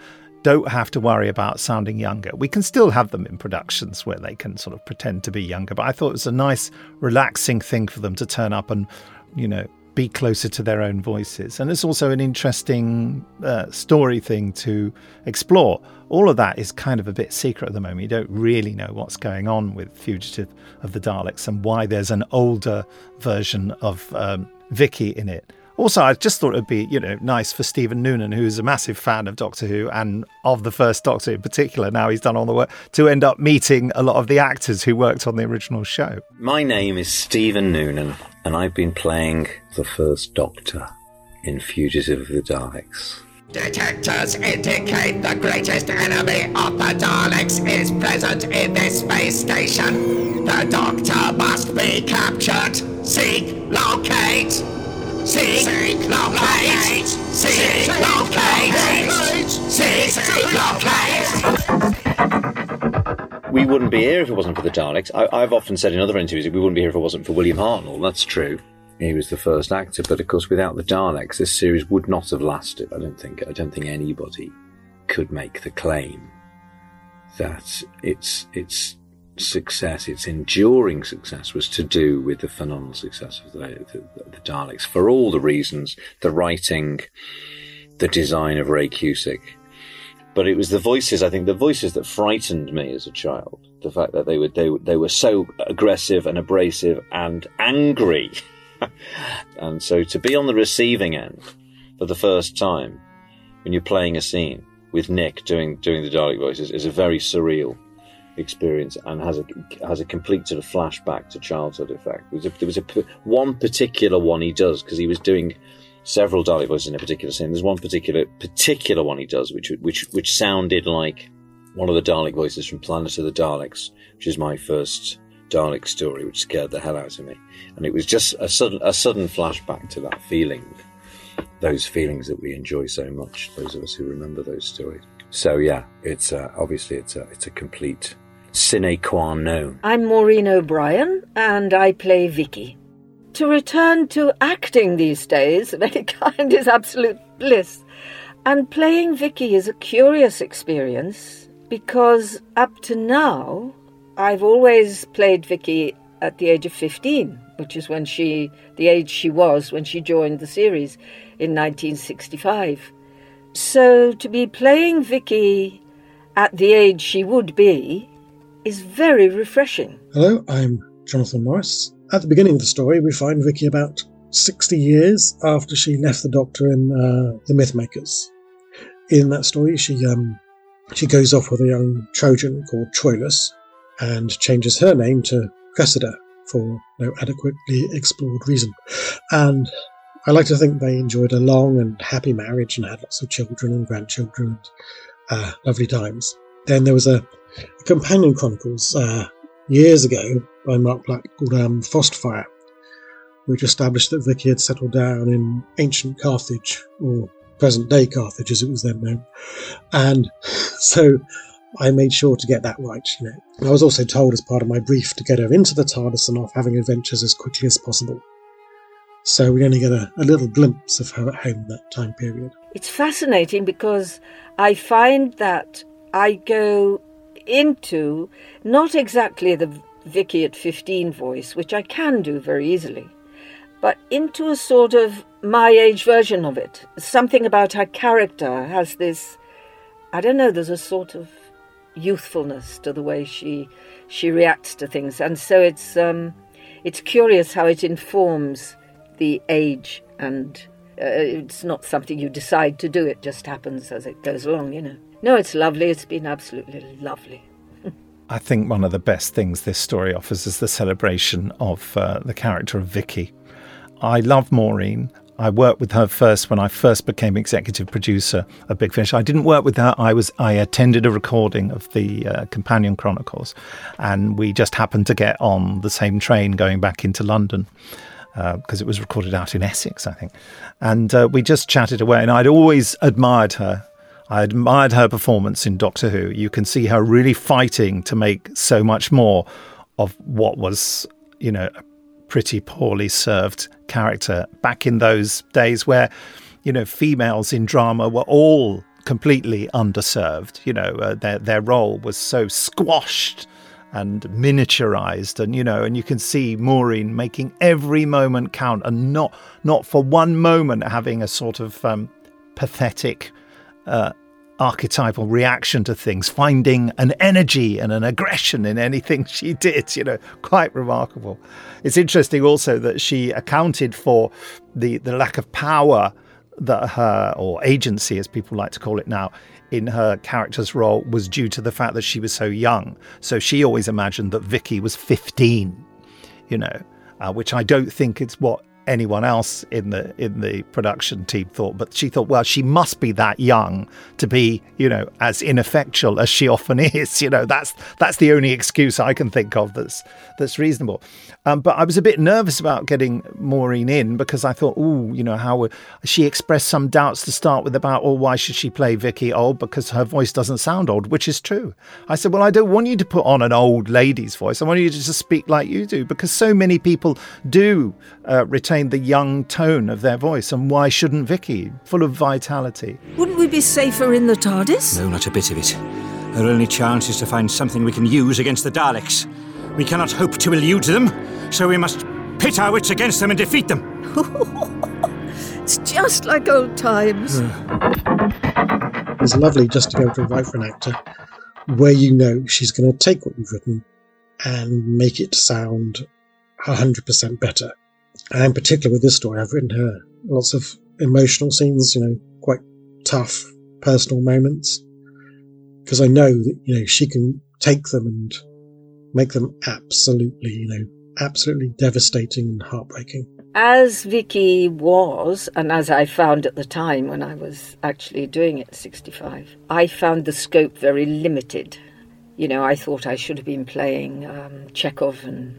don't have to worry about sounding younger. We can still have them in productions where they can sort of pretend to be younger, but I thought it was a nice, relaxing thing for them to turn up and, you know, be closer to their own voices. And it's also an interesting uh, story thing to explore. All of that is kind of a bit secret at the moment. You don't really know what's going on with Fugitive of the Daleks and why there's an older version of um, Vicky in it. Also, I just thought it'd be, you know, nice for Stephen Noonan, who's a massive fan of Doctor Who and of the first Doctor in particular. Now he's done all the work to end up meeting a lot of the actors who worked on the original show. My name is Stephen Noonan, and I've been playing the first Doctor in Fugitive of the Daleks. Detectors indicate the greatest enemy of the Daleks is present in this space station. The Doctor must be captured. Seek, locate. We wouldn't be here if it wasn't for the Daleks. I, I've often said in other interviews that we wouldn't be here if it wasn't for William Hartnell. That's true. He was the first actor, but of course, without the Daleks, this series would not have lasted. I don't think. I don't think anybody could make the claim that its its success, its enduring success, was to do with the phenomenal success of the, the, the Daleks for all the reasons: the writing, the design of Ray Cusick. But it was the voices. I think the voices that frightened me as a child. The fact that they were they they were so aggressive and abrasive and angry. *laughs* and so to be on the receiving end for the first time when you're playing a scene with Nick doing doing the Dalek voices is a very surreal experience and has a has a complete sort of flashback to childhood effect. There was a, there was a one particular one he does because he was doing several Dalek voices in a particular scene. There's one particular particular one he does which which which sounded like one of the Dalek voices from Planet of the Daleks, which is my first Dalek story, which scared the hell out of me. And it was just a sudden a sudden flashback to that feeling, those feelings that we enjoy so much. Those of us who remember those stories. So yeah, it's uh, obviously it's a it's a complete sine qua non. I'm Maureen O'Brien, and I play Vicky. To return to acting these days *laughs* of any kind is absolute bliss. And playing Vicky is a curious experience because up to now, I've always played Vicky at the age of 15, which is when she, the age she was when she joined the series in 1965. So to be playing Vicky at the age she would be is very refreshing. Hello, I'm Jonathan Morris. At the beginning of the story, we find Vicky about 60 years after she left the Doctor in uh, The Mythmakers. In that story, she um, she goes off with a young Trojan called Troilus and changes her name to Cressida for no adequately explored reason. And I like to think they enjoyed a long and happy marriage and had lots of children and grandchildren and uh, lovely times. Then there was a, a companion chronicles uh, years ago by Marc Platt called um, Frostfire, which established that Vicky had settled down in ancient Carthage, or present day Carthage as it was then known. And *laughs* so I made sure to get that right, you know. I was also told as part of my brief to get her into the TARDIS and off having adventures as quickly as possible. So we only get a, a little glimpse of her at home that time period. It's fascinating because I find that I go into not exactly the Vicky at 15 voice, which I can do very easily, but into a sort of my age version of it. Something about her character has this, I don't know, there's a sort of youthfulness to the way she she reacts to things, and so it's um, it's curious how it informs the age and Uh, it's not something you decide to do, it just happens as it goes along, you know. No, it's lovely. It's been absolutely lovely. *laughs* I think one of the best things this story offers is the celebration of uh, the character of Vicky. I love Maureen. I worked with her first when I first became executive producer of Big Finish. I didn't work with her. I was I attended a recording of the uh, Companion Chronicles, and we just happened to get on the same train going back into London because uh, it was recorded out in Essex, I think. And uh, we just chatted away, and I'd always admired her. I admired her performance in Doctor Who. You can see her really fighting to make so much more of what was, you know, a pretty poorly served character back in those days where, you know, females in drama were all completely underserved. You know, uh, their their role was so squashed and miniaturized and you know and you can see Maureen making every moment count and not not for one moment having a sort of um, pathetic uh, archetypal reaction to things finding an energy and an aggression in anything *laughs* she did you know quite remarkable it's interesting also that she accounted for the the lack of power that her or agency as people like to call it now in her character's role was due to the fact that she was so young. So she always imagined that Vicky was 15, you know, uh, which I don't think it's what anyone else in the in the production team thought but she thought well she must be that young to be you know as ineffectual as she often *laughs* is you know that's that's the only excuse i can think of that's that's reasonable um, but I was a bit nervous about getting Maureen in because I thought, oh, you know, how would she expressed some doubts to start with about, oh, why should she play Vicky old? Because her voice doesn't sound old, which is true. I said, well, I don't want you to put on an old lady's voice. I want you to just speak like you do because so many people do uh, retain the young tone of their voice. And why shouldn't Vicky? Full of vitality. Wouldn't we be safer in the TARDIS? No, not a bit of it. Our only chance is to find something we can use against the Daleks. We cannot hope to elude them, so we must pit our wits against them and defeat them. *laughs* it's just like old times. it's lovely just to be able to write for an actor where you know she's going to take what you've written and make it sound 100% better. And in particular with this story, I've written her lots of emotional scenes, you know, quite tough personal moments. Because I know that, you know, she can take them and make them absolutely, you know, absolutely devastating and heartbreaking. As Vicky was, and as I found at the time when I was actually doing it 65, I found the scope very limited. You know, I thought I should have been playing um, Chekhov and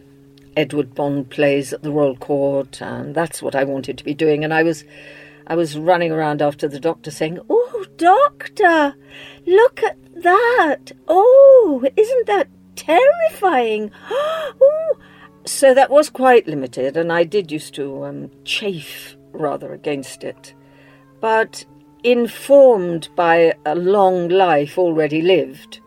Edward Bond plays at the Royal Court, and that's what I wanted to be doing. And I was, I was running around after the doctor saying, "Oh, doctor, look at that! Oh, isn't that terrifying. Ooh. *gasps* So that was quite limited, and I did used to um, chafe rather against it. But informed by a long life already lived,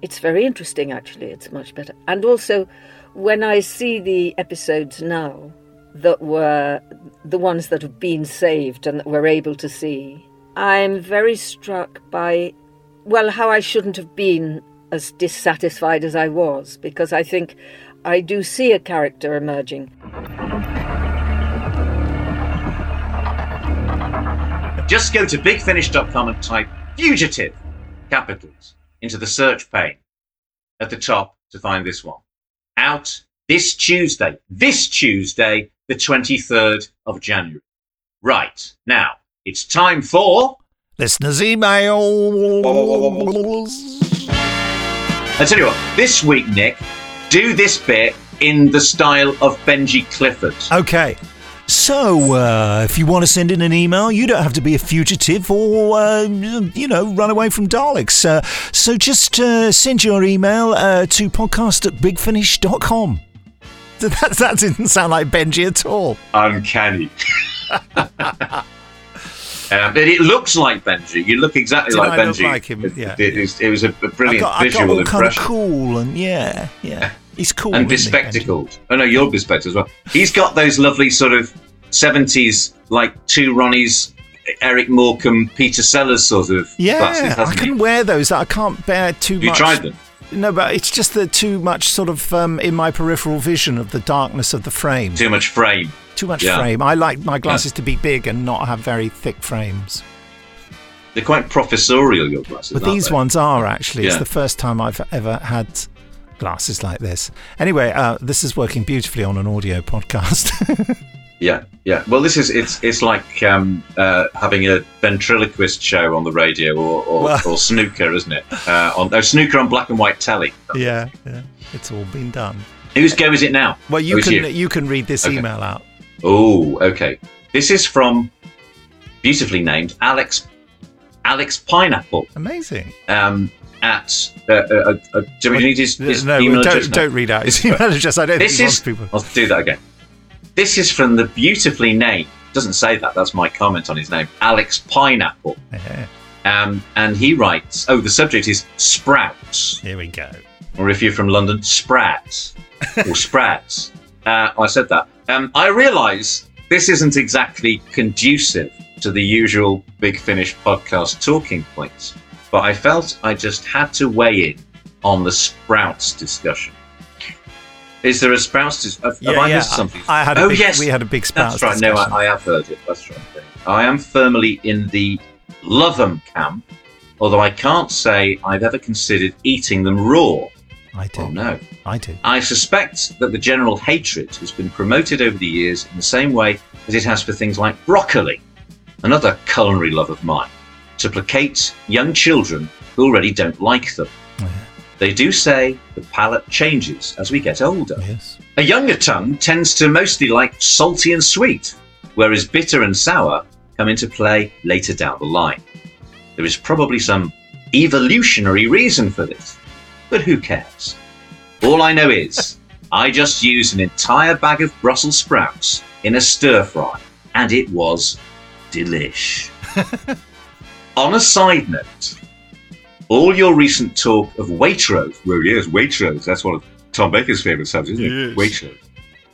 it's very interesting actually, it's much better. And also, when I see the episodes now that were the ones that have been saved and that we're able to see, I'm very struck by, well, how I shouldn't have been as dissatisfied as I was, because I think I do see a character emerging. Just go to bigfinish.com and type fugitive capitals into the search pane at the top to find this one. Out this Tuesday, this Tuesday, the 23rd of January. Right, now it's time for listeners' emails. I tell you what, this week, Nick, do this bit in the style of Benji Clifford. Okay. So, uh, if you want to send in an email, you don't have to be a fugitive or, uh, you know, run away from Daleks. Uh, so just uh, send your email uh, to podcast at bigfinish.com. *laughs* That, that didn't sound like Benji at all. Uncanny. *laughs* But it looks like Benji. You look exactly Did like I Benji. Look like him? Yeah. It, it, was, it was a, brilliant I got, visual I got all impression. kind of cool and yeah, yeah. He's cool and bespectacled. Oh no, you're bespectacled as well. He's got those lovely sort of seventies, like two Ronnies, Eric Morecambe, Peter Sellers sort of Yeah, glasses, I can he? wear those. I can't bear too You much. You tried them? No, but it's just the too much sort of um, in my peripheral vision of the darkness of the frame. Too much frame. Too much Yeah. frame. I like my glasses to be big and not have very thick frames. They're quite professorial, your glasses. But these they? ones are actually. It's the first time I've ever had glasses like this. Anyway, uh, this is working beautifully on an audio podcast. *laughs* Yeah, yeah. Well, this is it's it's like um, uh, having a ventriloquist show on the radio or or, Well- or snooker, isn't it? Uh, on oh, snooker on black and white telly. yeah, yeah. It's all been done. Whose go is it now? Well, you can you. can read this Okay. email out. Oh, okay. This is from beautifully named Alex Alex Pineapple. Amazing. Um, at uh, uh, uh, do we need his, his no, email don't, address? don't read out his *laughs* email address. I don't This think is. people. I'll do that again. This is from the beautifully named. Doesn't say that. That's my comment on his name. Alex Pineapple. Yeah. Um, and he writes. Oh, the subject is sprouts. Here we go. Or if you're from London, sprats *laughs* or sprats. Uh, I said that. Um, I realise this isn't exactly conducive to the usual Big Finish podcast talking points, but I felt I just had to weigh in on the sprouts discussion. Is there a sprouts? Have, Yeah, I yeah, missed something? I- I had a oh big- yes, we had a big sprouts That's right. No. I, I have heard it. That's right. I am firmly in the love 'em camp, although I can't say I've ever considered eating them raw. I do. Oh no. I do. I suspect that the general hatred has been promoted over the years in the same way as it has for things like broccoli, another culinary love of mine, to placate young children who already don't like them. Oh, they do say the palate changes as we get older. Yes. A younger tongue tends to mostly like salty and sweet, whereas bitter and sour come into play later down the line. There is probably some evolutionary reason for this, but who cares? All I know is *laughs* I just used an entire bag of Brussels sprouts in a stir fry, and it was delish. *laughs* On a side note, all your recent talk of Waitrose, well, yes, Waitrose, that's one of Tom Baker's favourite subjects, isn't it? Yes. Waitrose.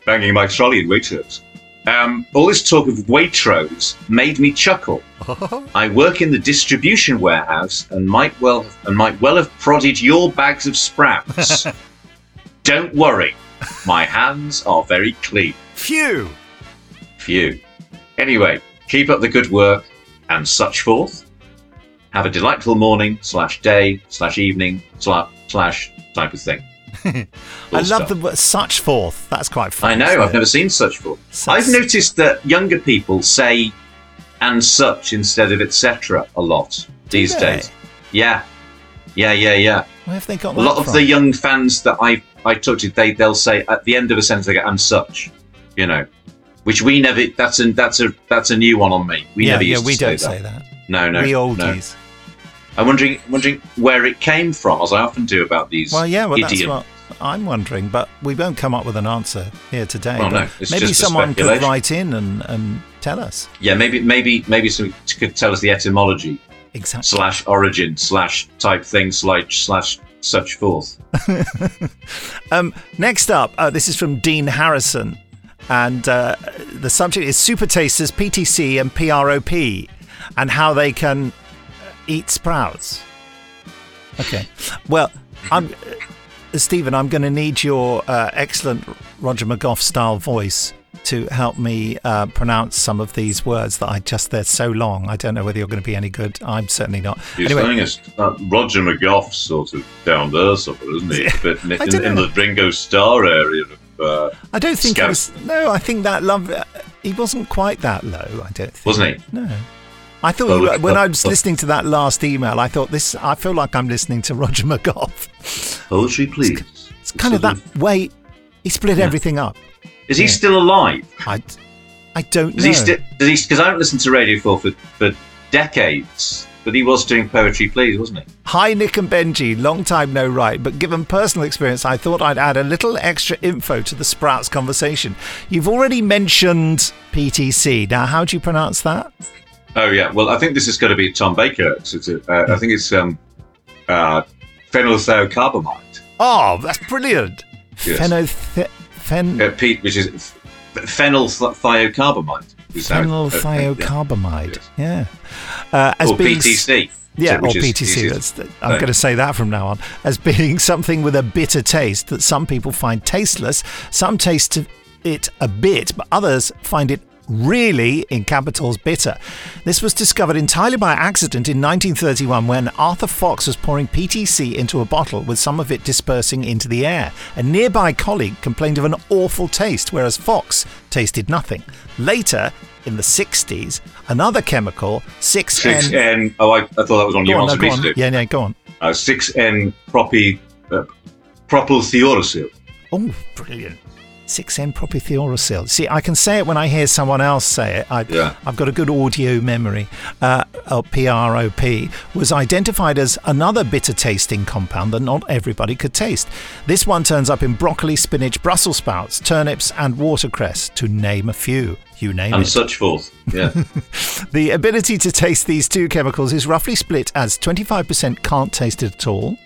Banging my trolley in Waitrose. Um, all this talk of Waitrose made me chuckle. *laughs* I work in the distribution warehouse and might well and might well have prodded your bags of sprouts. *laughs* Don't worry, my hands are very clean. Phew. Phew. Anyway, keep up the good work and such forth. Have a delightful morning slash day slash evening slash slash type of thing. *laughs* I love stop. the word such forth. That's quite fun. I know. I've never seen such forth. I've noticed that younger people say "and such" instead of "etc." a lot these they? days. Yeah, yeah, yeah, yeah. Where have they got A lot of the young fans that I I talk to, they they'll say at the end of a sentence they go "and such," you know, which we never. That's a that's a that's a new one on me. We yeah, never used to. yeah, we to don't say say that. that. No, no, we no. oldies. I'm wondering wondering where it came from, as I often do about these. Well, yeah, well, that's what I'm wondering, but we won't come up with an answer here today. Well, no, it's maybe someone could write in and, and tell us. Yeah, maybe maybe maybe some could tell us the etymology Exactly. slash origin slash type thing slash slash such forth. *laughs* Um, next up, uh, this is from Dean Harrison, and uh, the subject is super tasters, PTC, and PROP, and how they can uh, eat sprouts. Okay, well, I'm uh, Stephen. I'm going to need your uh, excellent Roger McGough style voice to help me uh, pronounce some of these words that I just they're so long. I don't know whether you're going to be any good. I'm certainly not. He's saying it's uh, Roger McGough sort of down there somewhere, isn't he? *laughs* A bit in, in, in the Ringo Starr area of. Uh, I don't think Scout. was. No, I think that love. uh, He wasn't quite that low. I don't think. Wasn't he? No. I thought when I was listening to that last email, I thought this. I feel like I'm listening to *laughs* Roger McGough. Poetry, please. It's kind of that way. He split Yeah. everything up. Is he still alive? I, I don't Does know. he? Does he? Because I haven't listened to Radio Four for for decades, but he was doing poetry, please, wasn't he? Hi, Nick and Benji. Long time no write, but given personal experience, I thought I'd add a little extra info to the Sprouts conversation. You've already mentioned PTC. Now, how do you pronounce that? Oh yeah. Well, I think this is going to be Tom Baker. So it's a- uh, I think it's um, uh. Oh, that's brilliant. Yes. Phenoth- phen- Uh, Pete, which is f- phenylthiocarbamide. how- uh, uh, phenylthiocarbamide. Yeah. Uh, as Or being PTC. Yeah, which or PTC. is- That's, I'm no. going to say that from now on as being *laughs* something with a bitter taste that some people find tasteless, some taste it a bit, but others find it really, in capitals, bitter. This was discovered entirely by accident in 1931 when Arthur Fox was pouring PTC into a bottle with some of it dispersing into the air. A nearby colleague complained of an awful taste, whereas Fox tasted nothing. Later, in the 60s, another chemical, 6N. 6N. Oh, I, I thought that was on Go your on, no, on. Yeah, yeah, go on. Uh, 6N propi, uh, propylthiouracil. Oh, brilliant. 6N propythiouracil. See, I can say it when I hear someone else say it. I, Yeah. I've got a good audio memory. Uh, uh, PROP was identified as another bitter tasting compound that not everybody could taste. This one turns up in broccoli, spinach, Brussels sprouts, turnips, and watercress, to name a few. You name And it. such forth. Yeah. *laughs* The ability to taste these two chemicals is roughly split as 25% can't taste it at all,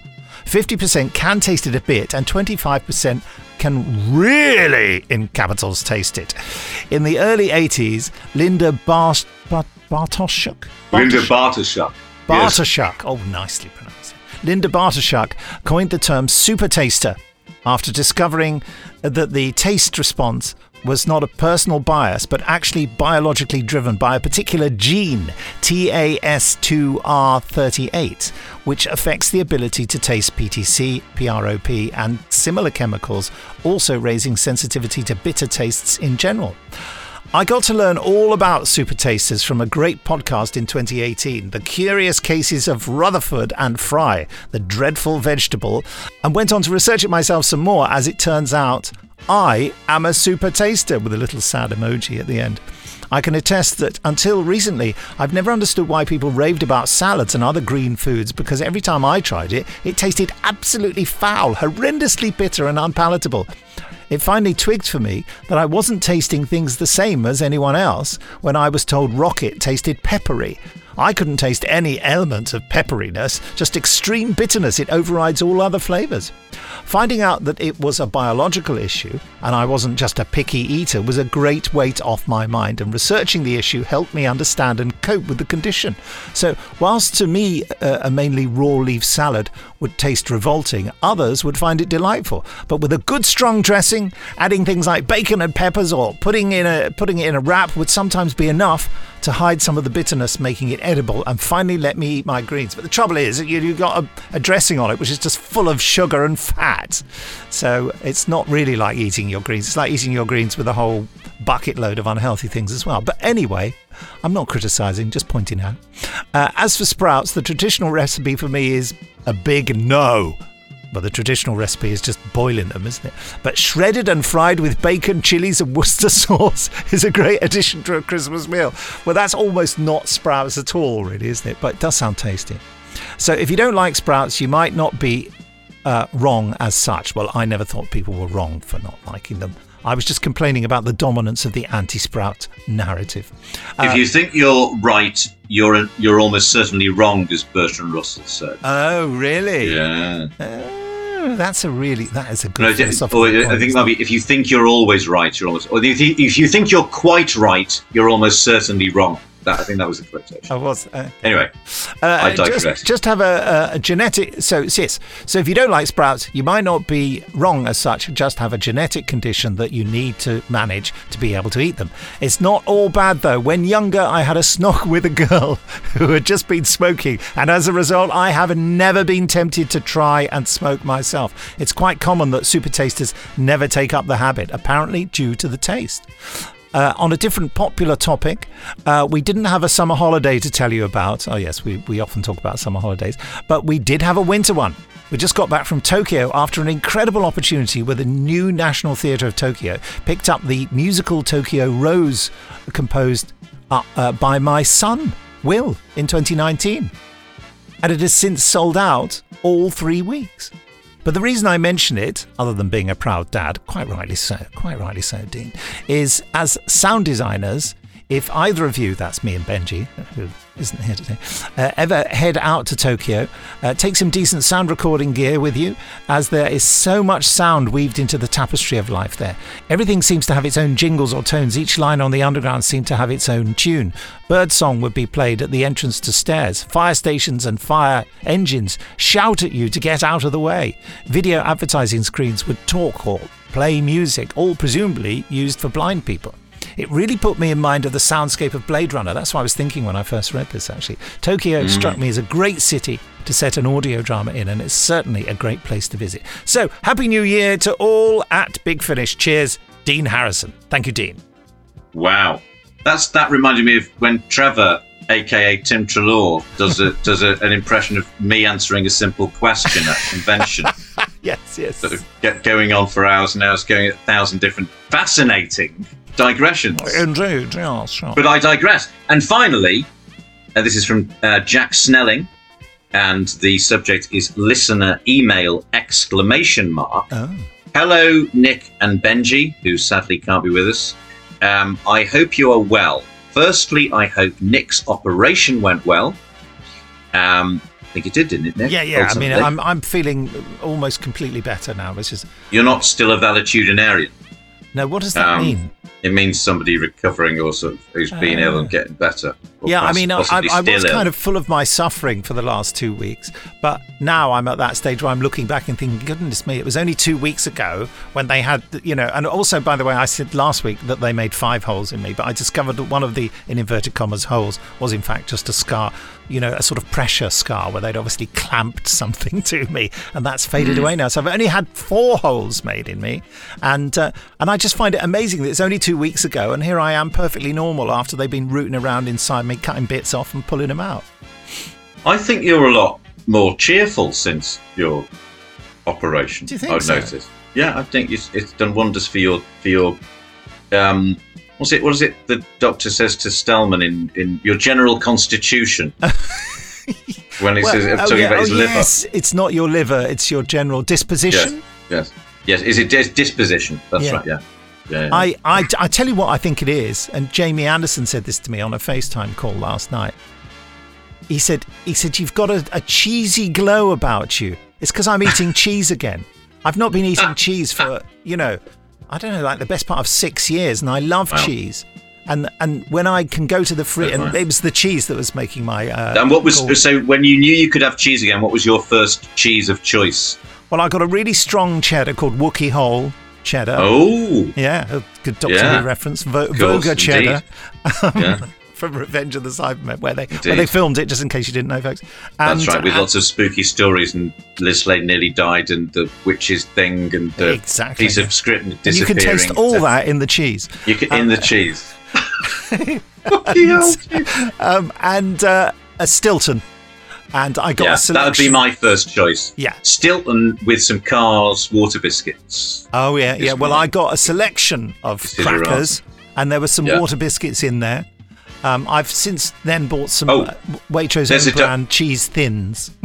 50% can taste it a bit, and 25% can really, in capitals, taste it. In the early 80s, Linda Bart- Bart- Bartoshuk? Linda Bartoshuk. Yes. Bartoshuk. Oh, nicely pronounced. Linda Bartoshuk coined the term super taster after discovering that the taste response was not a personal bias, but actually biologically driven by a particular gene, TAS2R38, which affects the ability to taste PTC, PROP, and similar chemicals, also raising sensitivity to bitter tastes in general. I got to learn all about super tasters from a great podcast in 2018, The Curious Cases of Rutherford and Fry, the dreadful vegetable, and went on to research it myself some more. As it turns out, I am a super taster with a little sad emoji at the end. I can attest that until recently, I've never understood why people raved about salads and other green foods because every time I tried it, it tasted absolutely foul, horrendously bitter, and unpalatable. It finally twigged for me that I wasn't tasting things the same as anyone else when I was told rocket tasted peppery. I couldn't taste any element of pepperiness, just extreme bitterness. It overrides all other flavours. Finding out that it was a biological issue and I wasn't just a picky eater was a great weight off my mind, and researching the issue helped me understand and cope with the condition. So, whilst to me uh, a mainly raw leaf salad would taste revolting, others would find it delightful. But with a good strong dressing, adding things like bacon and peppers or putting in a putting it in a wrap would sometimes be enough to hide some of the bitterness, making it edible, and finally let me eat my greens. But the trouble is, you, you've got a, a dressing on it which is just full of sugar and fat. So it's not really like eating your greens. It's like eating your greens with a whole bucket load of unhealthy things as well. But anyway, I'm not criticizing, just pointing out. Uh, as for sprouts, the traditional recipe for me is a big no. But the traditional recipe is just boiling them, isn't it? But shredded and fried with bacon, chilies, and Worcester *laughs* sauce is a great addition to a Christmas meal. Well, that's almost not sprouts at all, really, isn't it? But it does sound tasty. So if you don't like sprouts, you might not be uh, wrong as such. Well, I never thought people were wrong for not liking them. I was just complaining about the dominance of the anti-sprout narrative. if Uh, you think you're right, you're you're almost certainly wrong, as Bertrand Russell said. oh, really? Yeah. Oh, that's a really that is a good No, I philosophical I think it isn't might be if you think you're always right, you're almost. Or if you, if you think you're quite right, you're almost certainly wrong. That, I think that was the quotation. I was. Uh, Anyway, Uh, I digress. just, just have a, a, a genetic. So, yes. So, if you don't like sprouts, you might not be wrong as such. Just have a genetic condition that you need to manage to be able to eat them. It's not all bad though. When younger, I had a snog *laughs* with a girl who had just been smoking, and as a result, I have never been tempted to try and smoke myself. It's quite common that super tasters never take up the habit, apparently due to the taste. Uh, on a different popular topic, uh, we didn't have a summer holiday to tell you about. Oh, yes, we, we often talk about summer holidays, but we did have a winter one. We just got back from Tokyo after an incredible opportunity where the new National Theatre of Tokyo picked up the musical Tokyo Rose composed uh, uh, by my son, Will, in 2019. And it has since sold out all three weeks. But the reason I mention it, other than being a proud dad, quite rightly so, quite rightly so, Dean, is as sound designers, if either of you, that's me and Benji, who isn't here today, uh, ever head out to Tokyo, uh, take some decent sound recording gear with you, as there is so much sound weaved into the tapestry of life there. Everything seems to have its own jingles or tones. Each line on the underground seems to have its own tune. Birdsong would be played at the entrance to stairs. Fire stations and fire engines shout at you to get out of the way. Video advertising screens would talk or play music, all presumably used for blind people. It really put me in mind of the soundscape of Blade Runner. That's what I was thinking when I first read this, actually. Tokyo Mm. struck me as a great city to set an audio drama in, and it's certainly a great place to visit. So, Happy New Year to all at Big Finish. Cheers, Dean Harrison. Thank you, Dean. Wow, that's that reminded me of when Trevor, aka Tim Trelaw, does a, does a, an impression of me answering a simple question at a convention. *laughs* yes, yes. Sort of get going on for hours and hours, going at a thousand different fascinating digressions. Indeed, yes, sure. But I digress. And finally, uh, this is from uh, Jack Snelling, and the subject is listener email exclamation mark. Oh. Hello, Nick and Benji, who sadly can't be with us. Um, I hope you are well. Firstly, I hope Nick's operation went well. Um, I think it did, didn't it, Nick? Yeah, yeah. I mean, I'm, I'm feeling almost completely better now. This is You're not still a valetudinarian. No. What does that Um, mean? It means somebody recovering or sort of who's been ill and Ah. getting better. Yeah, I mean, I, I, possibly I still was ill. kind of full of my suffering for the last two weeks, but now I'm at that stage where I'm looking back and thinking, goodness me, it was only two weeks ago when they had, you know, and also, by the way, I said last week that they made five holes in me, but I discovered that one of the, in inverted commas, holes was in fact just a scar, you know, a sort of pressure scar where they'd obviously clamped something *laughs* to me, and that's faded away now. So I've only had four holes made in me, and uh, and I just find it amazing that it's only two weeks ago, and here I am perfectly normal after they've been rooting around inside me, cutting bits off and pulling them out. I think you're a lot more cheerful since your operation. Do you think I've so? noticed. Yeah, I think it's, it's done wonders for your for your. Um, what's it? What is it? The doctor says to Stellman in, in your general constitution. *laughs* when he Well, says oh, talking yeah, about his oh, liver. yes, it's not your liver; it's your general disposition. Yes. Yes. Yes. Is it dis- disposition? That's Yeah. right. Yeah. Yeah. yeah. I, I, I tell you what I think it is, and Jamie Anderson said this to me on a FaceTime call last night. He said, he said, you've got a, a cheesy glow about you. It's because I'm eating *laughs* cheese again. I've not been eating *laughs* cheese for, you know, I don't know, like the best part of six years, and I love Wow. cheese. And and when I can go to the fridge, and one. it was the cheese that was making my. Uh, and what was gall- so when you knew you could have cheese again? What was your first cheese of choice? Well, I got a really strong cheddar called Wookey Hole cheddar. Oh. yeah, a good Doctor Yeah. Who reference. Vo- Of course, Voga cheddar. Yeah. *laughs* From Revenge of the Cybermen, where they where they filmed it, just in case you didn't know, folks. That's And- right, with and- lots of spooky stories and Liz Sladen nearly died and the witch's thing and the Exactly, piece yeah. of script and you can taste all that in the cheese. You can, in the cheese. *laughs* and um, and uh, a Stilton. And I got yeah, a that would be my first choice. Yeah. Stilton with some Carr's water biscuits. Oh yeah, yeah. Well. I got a selection of This is your crackers, and there were some Yeah. water biscuits in there. Um, I've since then bought some Oh, uh, Waitrose own brand cheese thins. *laughs*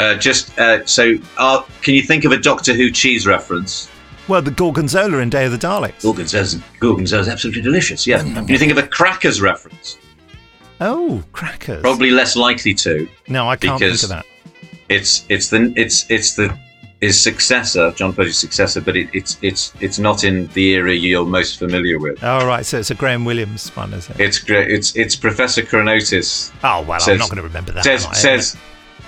Uh, just uh, so, uh, can you think of a Doctor Who cheese reference? well, the gorgonzola in Day of the Daleks. Gorgonzola's, Gorgonzola's absolutely delicious. Yeah. Mm. Can you think of a crackers reference? Oh, crackers. Probably less likely to. No, I can't think of that. It's it's the it's it's the his successor, John Purdy's successor, but it, it's it's it's not in the era you're most familiar with. Oh right, so it's a Graham Williams one, is it? It's great. It's it's Professor Chronotis. Oh well, I'm not going to remember that. Says I? says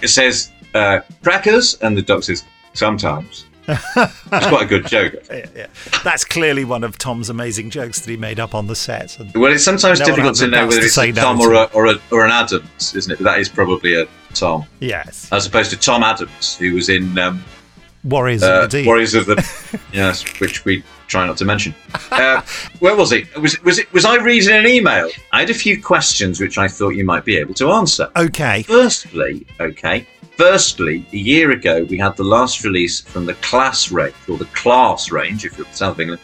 it says uh, crackers, and the doctor says sometimes. it's quite a good joke. *laughs* Yeah, yeah. That's clearly one of Tom's amazing jokes that he made up on the set. And Well, it's sometimes no difficult to know whether to it's a Tom or a, or, a, or an Adams, isn't it? But that is probably a Tom, Yes, as opposed to Tom Adams, who was in um, Warriors uh, of the Deep. Warriors of the *laughs* yes, which we try not to mention. Uh, where was it? Was was it? Was I reading an email? I had a few questions which I thought you might be able to answer. Okay. Firstly, okay. Firstly, a year ago we had the last release from the Class range or the Class range, if you're south of England,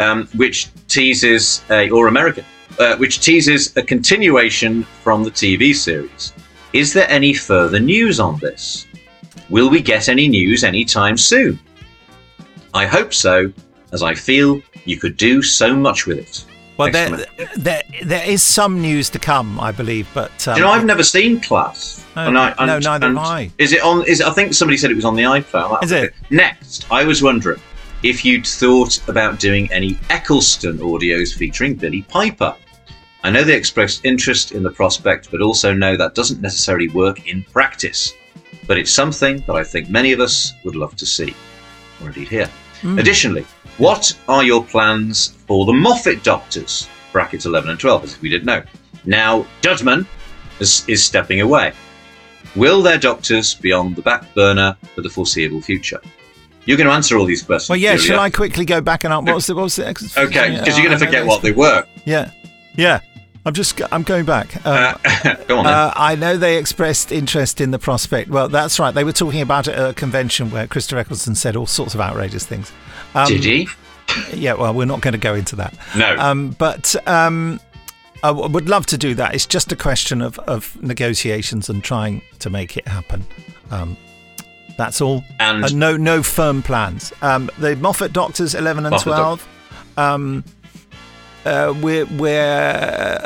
um, which teases a or American, uh, which teases a continuation from the TV series. Is there any further news on this? Will we get any news anytime soon? I hope so, as I feel you could do so much with it. Well, there, there, there is some news to come, I believe, but um, you know, I've never seen Class. No, And I- and- no, neither and have I. Is it on? Is I think somebody said it was on the iPhone. Is it? Next, I was wondering if you'd thought about doing any Eccleston audios featuring Billie Piper. I know they expressed interest in the prospect, but also know that doesn't necessarily work in practice. But it's something that I think many of us would love to see, or indeed hear. Mm. Additionally, what are your plans for the Moffat Doctors? Brackets 11 and 12, as if we didn't know. Now, Dudman is, is stepping away. Will their doctors be on the back burner for the foreseeable future? You're going to answer all these questions. Well, yeah. Shall I quickly go back and up? What was the? What was the ex- Okay, because you're going to forget what they were. Yeah, yeah. I'm just. I'm going back. Uh, *laughs* Go on uh, I know they expressed interest in the prospect. Well, that's right. They were talking about it at a convention where Christopher Eccleston said all sorts of outrageous things. Um, Did he? Yeah. Well, we're not going to go into that. No. Um, but um, I w- would love to do that. It's just a question of, of negotiations and trying to make it happen. Um, that's all. And- Uh, no, no firm plans. Um, the Moffat Doctors, eleven and Moffat twelve. Um, uh, we're, we're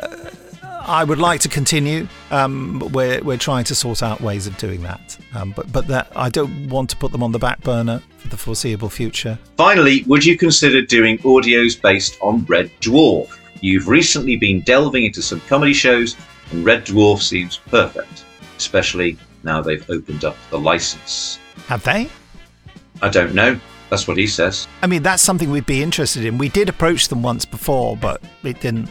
I would like to continue. Um, but we're we're trying to sort out ways of doing that. Um, but but that I don't want to put them on the back burner for the foreseeable future. Finally, would you consider doing audios based on Red Dwarf? You've recently been delving into some comedy shows, and Red Dwarf seems perfect, especially now they've opened up the license. Have they? I don't know. That's what he says. I mean, that's something we'd be interested in. We did approach them once before, but it didn't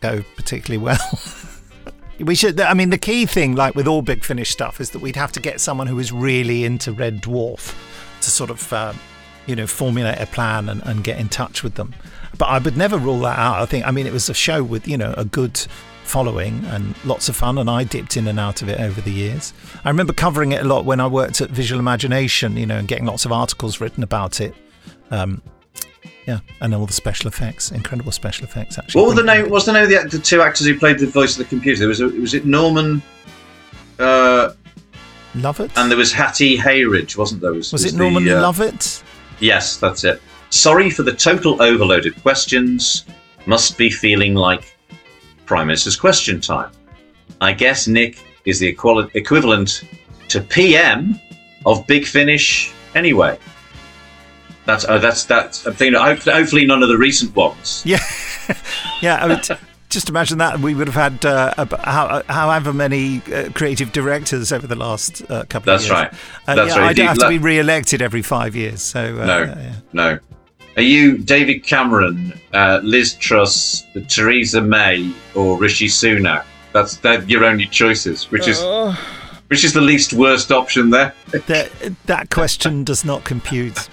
go particularly well. *laughs* we should. I mean, the key thing, like with all Big Finish stuff, is that we'd have to get someone who is really into Red Dwarf to sort of, um, you know, formulate a plan and, and get in touch with them. But I would never rule that out. I think. I mean, it was a show with you know a good following and lots of fun, and I dipped in and out of it over the years. I remember covering it a lot when I worked at Visual Imagination, you know, and getting lots of articles written about it. Um, yeah, and all the special effects, incredible special effects. Actually, What were the name? What's the name of the, the two actors who played the voice of the computer? There was a, was it Norman? Uh, Lovett? and there was Hattie Hayridge, wasn't there? Was, Was it the, Norman uh, Lovett? Yes, that's it. Sorry for the total overload of questions. Must be feeling like Prime Minister's question time. I guess Nick is the equal- equivalent to PM of Big Finish anyway. That's uh, that's that's. I'm thinking. Hopefully, hopefully none of the recent ones. *laughs* Yeah, yeah. I mean, t- *laughs* just imagine that we would have had uh, how, however many uh, creative directors over the last uh, couple That's of years. right. Uh, That's yeah, right. I don't have to be re-elected every five years. So uh, no, yeah. no. Are you David Cameron, uh, Liz Truss, Theresa May, or Rishi Sunak? That's that your only choices. Which is Uh. which is the least worst option there? that that question does not compute.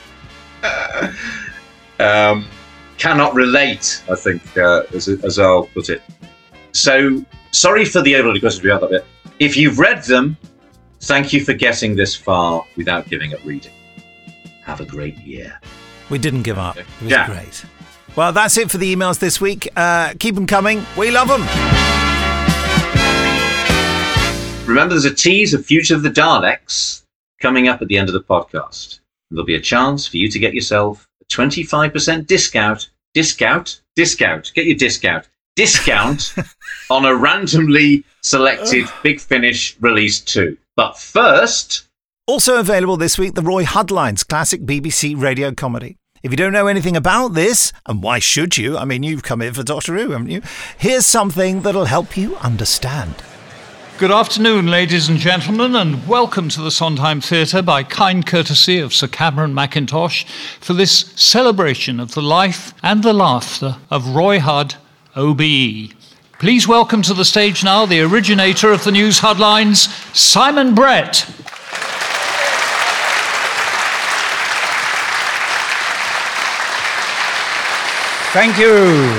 *laughs* um, cannot relate, I think, uh, as, as I'll put it. So, sorry for the overloaded questions we had that bit. If you've read them, thank you for getting this far without giving up reading. Have a great year. We didn't give up. It was Yeah. great. Well, that's it for the emails this week. Uh, keep them coming. We love them. Remember, there's a tease of Fugitive of the Daleks coming up at the end of the podcast. There'll be a chance for you to get yourself a 25% discount, discount, discount, get your discount, discount *laughs* on a randomly selected Big Finish release 2. But first, Also available this week, the Roy Huddlines classic BBC radio comedy. If you don't know anything about this, and why should you? I mean, you've come here for Doctor Who, haven't you? Here's something that'll help you understand. Good afternoon, ladies and gentlemen, and welcome to the Sondheim Theatre by kind courtesy of Sir Cameron Mackintosh for this celebration of the life and the laughter of Roy Hudd, OBE. Please welcome to the stage now the originator of the news Huddlines, Simon Brett. Thank you.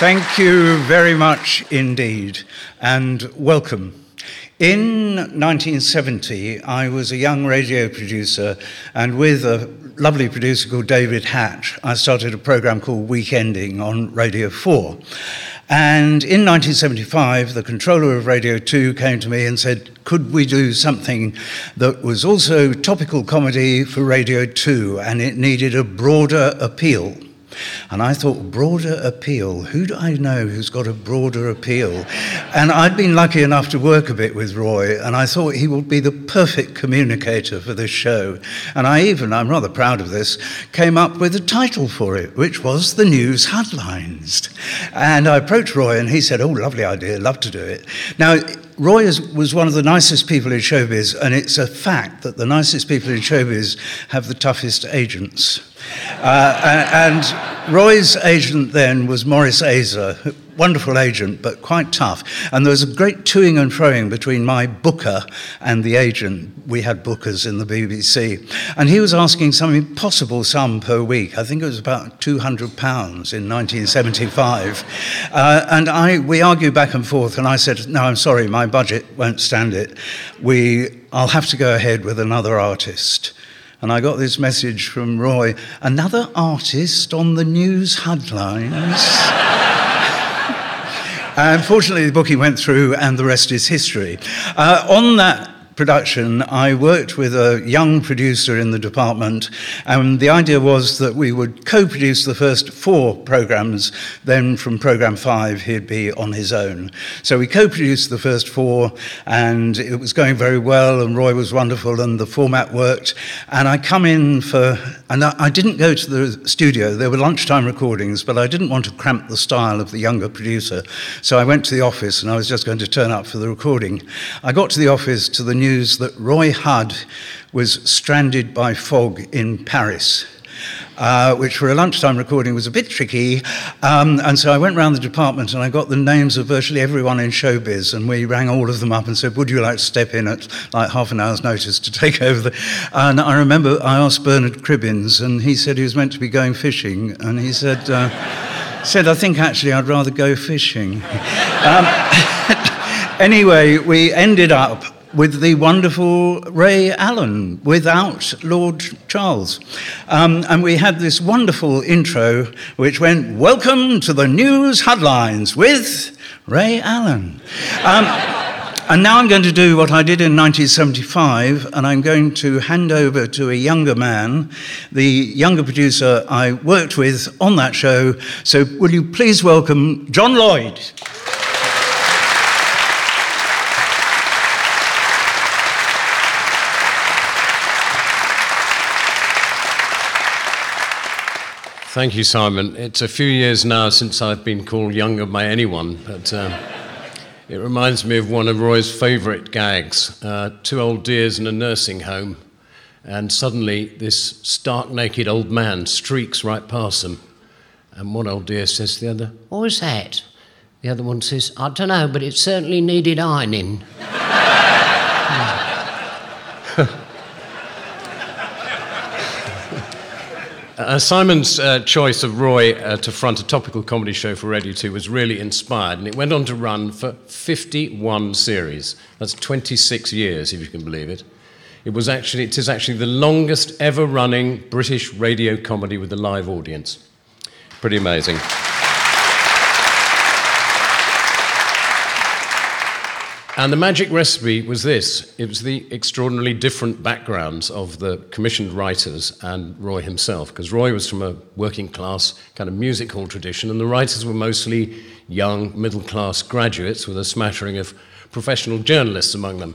Thank you very much indeed, and welcome. In 1970, I was a young radio producer, and with a lovely producer called David Hatch, I started a program called Weekending on Radio 4. And in 1975, the controller of Radio 2 came to me and said, Could we do something that was also topical comedy for Radio 2 and it needed a broader appeal? And I thought, broader appeal. Who do I know who's got a broader appeal? And I'd been lucky enough to work a bit with Roy, and I thought he would be the perfect communicator for this show. And I even, I'm rather proud of this, came up with a title for it, which was The News Huddlines. And I approached Roy, and he said, Oh, lovely idea, love to do it. Now, Roy is, was one of the nicest people in showbiz, and it's a fact that the nicest people in showbiz have the toughest agents. Uh, and Roy's agent then was Maurice Azer, wonderful agent, but quite tough. And there was a great toing and froing between my booker and the agent. We had bookers in the BBC. And he was asking some impossible sum per week. I think it was about £200 in 1975. Uh, and I, we argued back and forth, and I said, No, I'm sorry, my budget won't stand it. We, I'll have to go ahead with another artist. And I got this message from Roy another artist on the news Huddlines. *laughs* Unfortunately, the booking went through, and the rest is history. Uh, on that production, I worked with a young producer in the department, and the idea was that we would co produce the first four programs, then from program five, he'd be on his own. So we co produced the first four, and it was going very well, and Roy was wonderful, and the format worked. And I come in for, and I didn't go to the studio, there were lunchtime recordings, but I didn't want to cramp the style of the younger producer. So I went to the office, and I was just going to turn up for the recording. I got to the office to the news that Roy Hudd was stranded by fog in Paris. Uh, which for a lunchtime recording was a bit tricky. Um, and so I went around the department and I got the names of virtually everyone in showbiz, and we rang all of them up and said, Would you like to step in at like half an hour's notice to take *laughs* over? The... And I remember I asked Bernard Cribbins, and he said he was meant to be going fishing, and he said, uh, *laughs* said I think actually I'd rather go fishing. *laughs* um, anyway, we ended up with the wonderful Ray Alan without Lord Charles. Um, and we had this wonderful intro which went, Welcome to the news headlines with Ray Alan. Um, and now I'm going to do what I did in 1975, and I'm going to hand over to a younger man, the younger producer I worked with on that show. So, will you please welcome John Lloyd? Thank you, Simon. It's a few years now since I've been called younger by anyone, but um, it reminds me of one of Roy's favourite gags uh, two old dears in a nursing home, and suddenly this stark naked old man streaks right past them. And one old dear says to the other, What was that? The other one says, I don't know, but it certainly needed ironing. *laughs* Uh, Simon's uh, choice of Roy uh, to front a topical comedy show for Radio 2 was really inspired, and it went on to run for 51 series. That's 26 years, if you can believe it. It, was actually, it is actually the longest ever running British radio comedy with a live audience. Pretty amazing. And the magic recipe was this it was the extraordinarily different backgrounds of the commissioned writers and Roy himself, because Roy was from a working class kind of music hall tradition, and the writers were mostly young, middle class graduates with a smattering of professional journalists among them.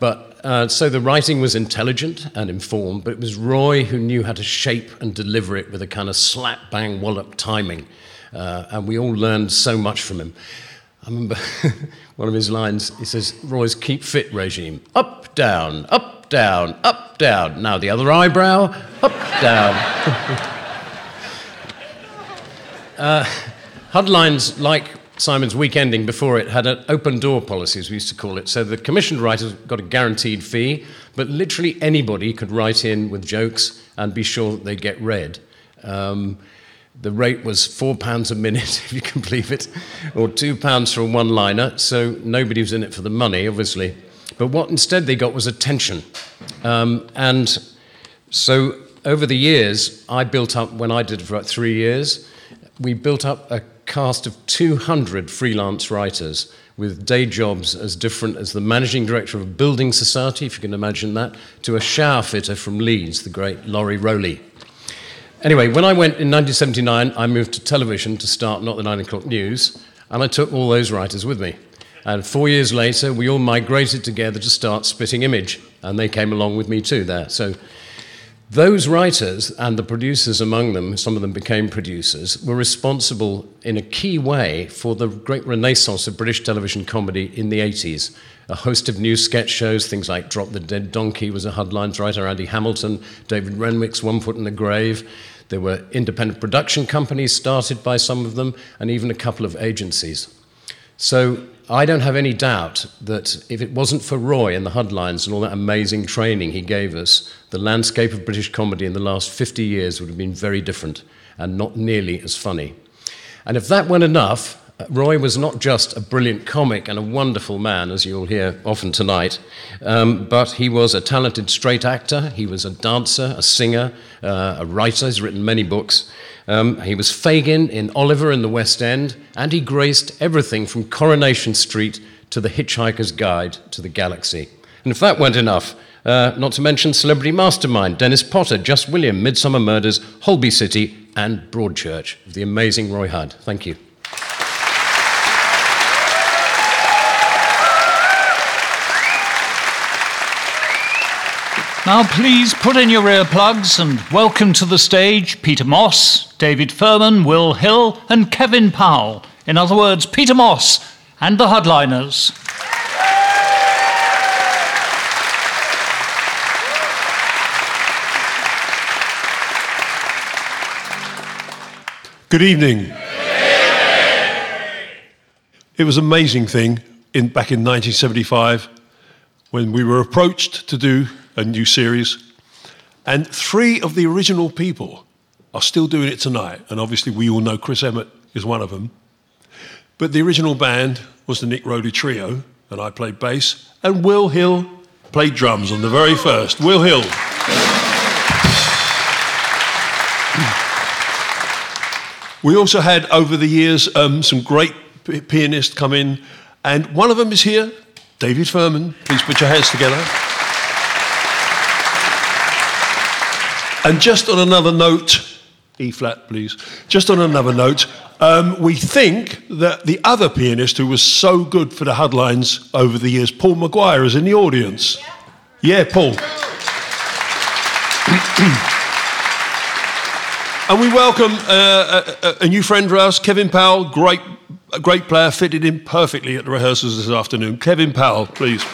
But uh, so the writing was intelligent and informed, but it was Roy who knew how to shape and deliver it with a kind of slap bang wallop timing. Uh, and we all learned so much from him. I remember *laughs* one of his lines, he says, Roy's keep fit regime. Up, down, up, down, up, down. Now the other eyebrow, up, down. *laughs* uh, Huddlines, like Simon's week ending before it, had an open door policy, as we used to call it. So the commissioned writers got a guaranteed fee, but literally anybody could write in with jokes and be sure that they get read. Um, the rate was four pounds a minute, *laughs* if you can believe it, or two pounds for a one liner. So nobody was in it for the money, obviously. But what instead they got was attention. Um, and so over the years, I built up, when I did it for about three years, we built up a cast of 200 freelance writers with day jobs as different as the managing director of a building society, if you can imagine that, to a shower fitter from Leeds, the great Laurie Rowley. Anyway, when I went in 1979, I moved to television to start Not the Nine O'Clock News, and I took all those writers with me. And four years later, we all migrated together to start Spitting Image, and they came along with me too there. So those writers and the producers among them, some of them became producers, were responsible in a key way for the great renaissance of British television comedy in the 80s. A host of new sketch shows, things like Drop the Dead Donkey was a Huddlines writer, Andy Hamilton, David Renwick's One Foot in the Grave. There were independent production companies started by some of them, and even a couple of agencies. So I don't have any doubt that if it wasn't for Roy and the Huddlines and all that amazing training he gave us, the landscape of British comedy in the last 50 years would have been very different and not nearly as funny. And if that weren't enough, Roy was not just a brilliant comic and a wonderful man, as you'll hear often tonight, um, but he was a talented straight actor, he was a dancer, a singer, uh, a writer, he's written many books. Um, he was Fagin in Oliver in the West End, and he graced everything from Coronation Street to The Hitchhiker's Guide to the Galaxy. And if that weren't enough, uh, not to mention Celebrity Mastermind, Dennis Potter, Just William, Midsomer Murders, Holby City, and Broadchurch, the amazing Roy Hudd. Thank you. Now, please put in your earplugs and welcome to the stage Peter Moss, David Furman, Will Hill, and Kevin Powell. In other words, Peter Moss and the Headliners. Good evening. It was an amazing thing in, back in 1975 when we were approached to do a new series, and three of the original people are still doing it tonight. And obviously, we all know Chris Emmett is one of them. But the original band was the Nick Rhodey Trio, and I played bass, and Will Hill played drums on the very first. Will Hill. We also had over the years um, some great p- pianists come in, and one of them is here, David Furman. Please put your hands together. And just on another note, E flat, please. Just on another note, um, we think that the other pianist who was so good for the Huddlines over the years, Paul Maguire, is in the audience. Yeah, Paul. *clears throat* and we welcome uh, a, a, new friend for us, Kevin Powell, great, great player, fitted in perfectly at the rehearsals this afternoon. Kevin Powell, please.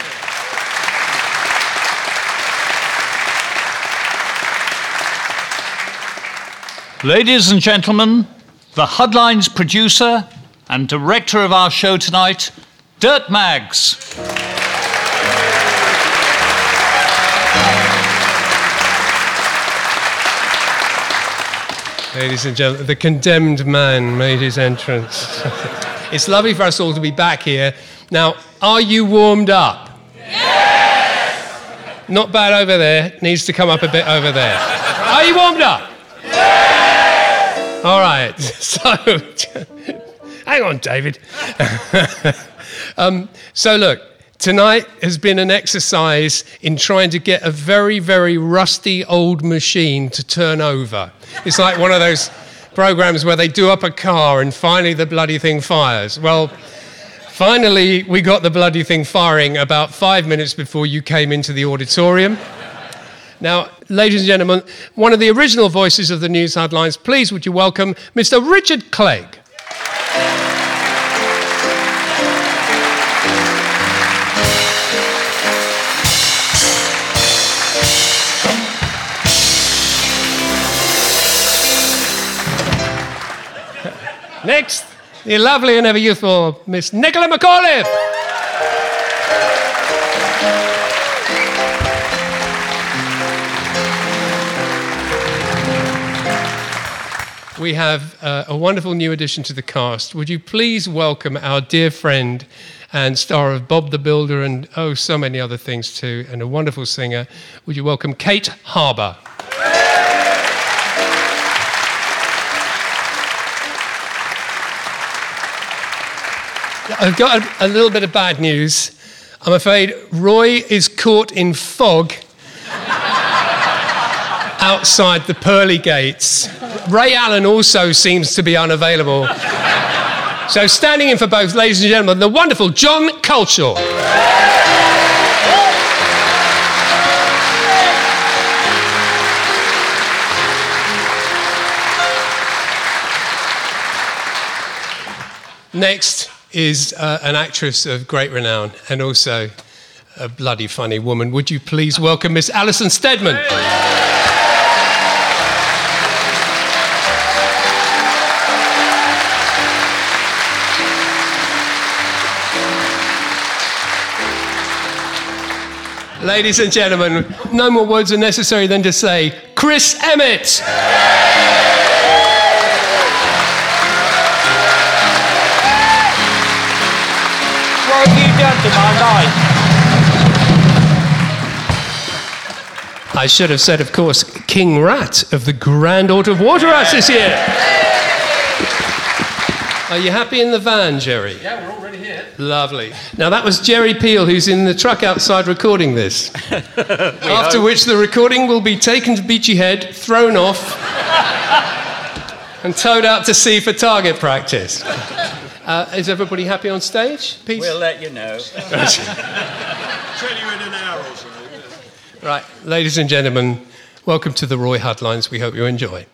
Ladies and gentlemen, the Huddlines producer and director of our show tonight, Dirk Maggs. Ladies and gentlemen, the condemned man made his entrance. *laughs* it's lovely for us all to be back here. Now, are you warmed up? Yes! Not bad over there, needs to come up a bit over there. Are you warmed up? All right. *laughs* So, hang on, David. *laughs* um, so, look, tonight has been an exercise in trying to get a very, very rusty old machine to turn over. It's like one of those programs where they do up a car and finally the bloody thing fires. Well, finally, we got the bloody thing firing about five minutes before you came into the auditorium. Now, ladies and gentlemen, one of the original voices of the news Huddlines, please would you welcome Mr. Richard Clegg. Next, the lovely and ever youthful Miss Nicola McAuliffe. We have uh, a wonderful new addition to the cast. Would you please welcome our dear friend and star of Bob the Builder and oh, so many other things too, and a wonderful singer? Would you welcome Kate Harbour? I've got a, a little bit of bad news. I'm afraid Roy is caught in fog outside the pearly gates. Ray Alan also seems to be unavailable. So, standing in for both, ladies and gentlemen, the wonderful Jon Culshaw. Next is uh, an actress of great renown and also a bloody funny woman. Would you please welcome Miss Alison Steadman? Ladies and gentlemen, no more words are necessary than to say, Chris Emmett! What have you done to my life? I should have said, of course, King Rat of the Grand Order of Water Rats this year. Are you happy in the van, Jerry? Yeah, we're already here. Lovely. Now, that was Jerry Peel, who's in the truck outside recording this. *laughs* After hope. which the recording will be taken to Beachy Head, thrown off, and towed out to sea for target practice. *laughs* Uh, is everybody happy on stage? Pete? We'll let you know. *laughs* Tell you in an hour or so. Right, ladies and gentlemen, welcome to the Roy Huddlines. We hope you enjoy.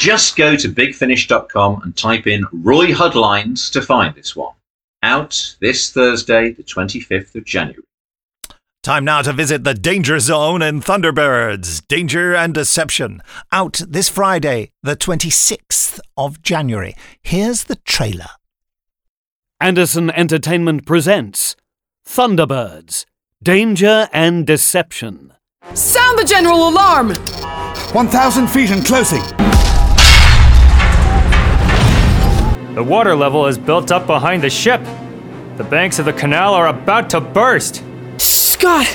Just go to bigfinish.com and type in Roy Huddlines to find this one. Out this Thursday, the 25th of January. Time now to visit the Danger Zone in Thunderbirds Danger and Deception. Out this Friday, the 26th of January. Here's the trailer. Anderson Entertainment presents Thunderbirds Danger and Deception. Sound the general alarm! 1,000 feet and closing. The water level is built up behind the ship. The banks of the canal are about to burst. Scott,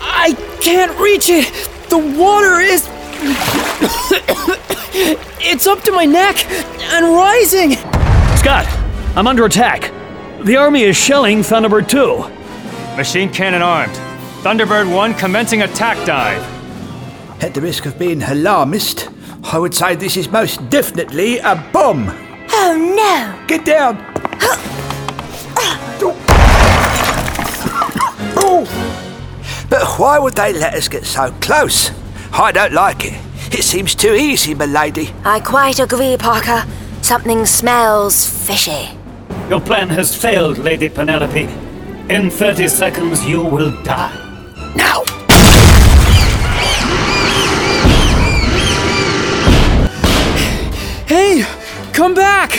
I can't reach it. The water is. it's up to my neck and rising. Scott, I'm under attack. The army is shelling Thunderbird 2. Machine cannon armed. Thunderbird 1 commencing attack dive. At the risk of being alarmist, I would say this is most definitely a bomb. Oh no! Get down! But why would they let us get so close? I don't like it. It seems too easy, milady. I quite agree, Parker. Something smells fishy. Your plan has failed, Lady Penelope. In 30 seconds, you will die. Now! Hey, come back!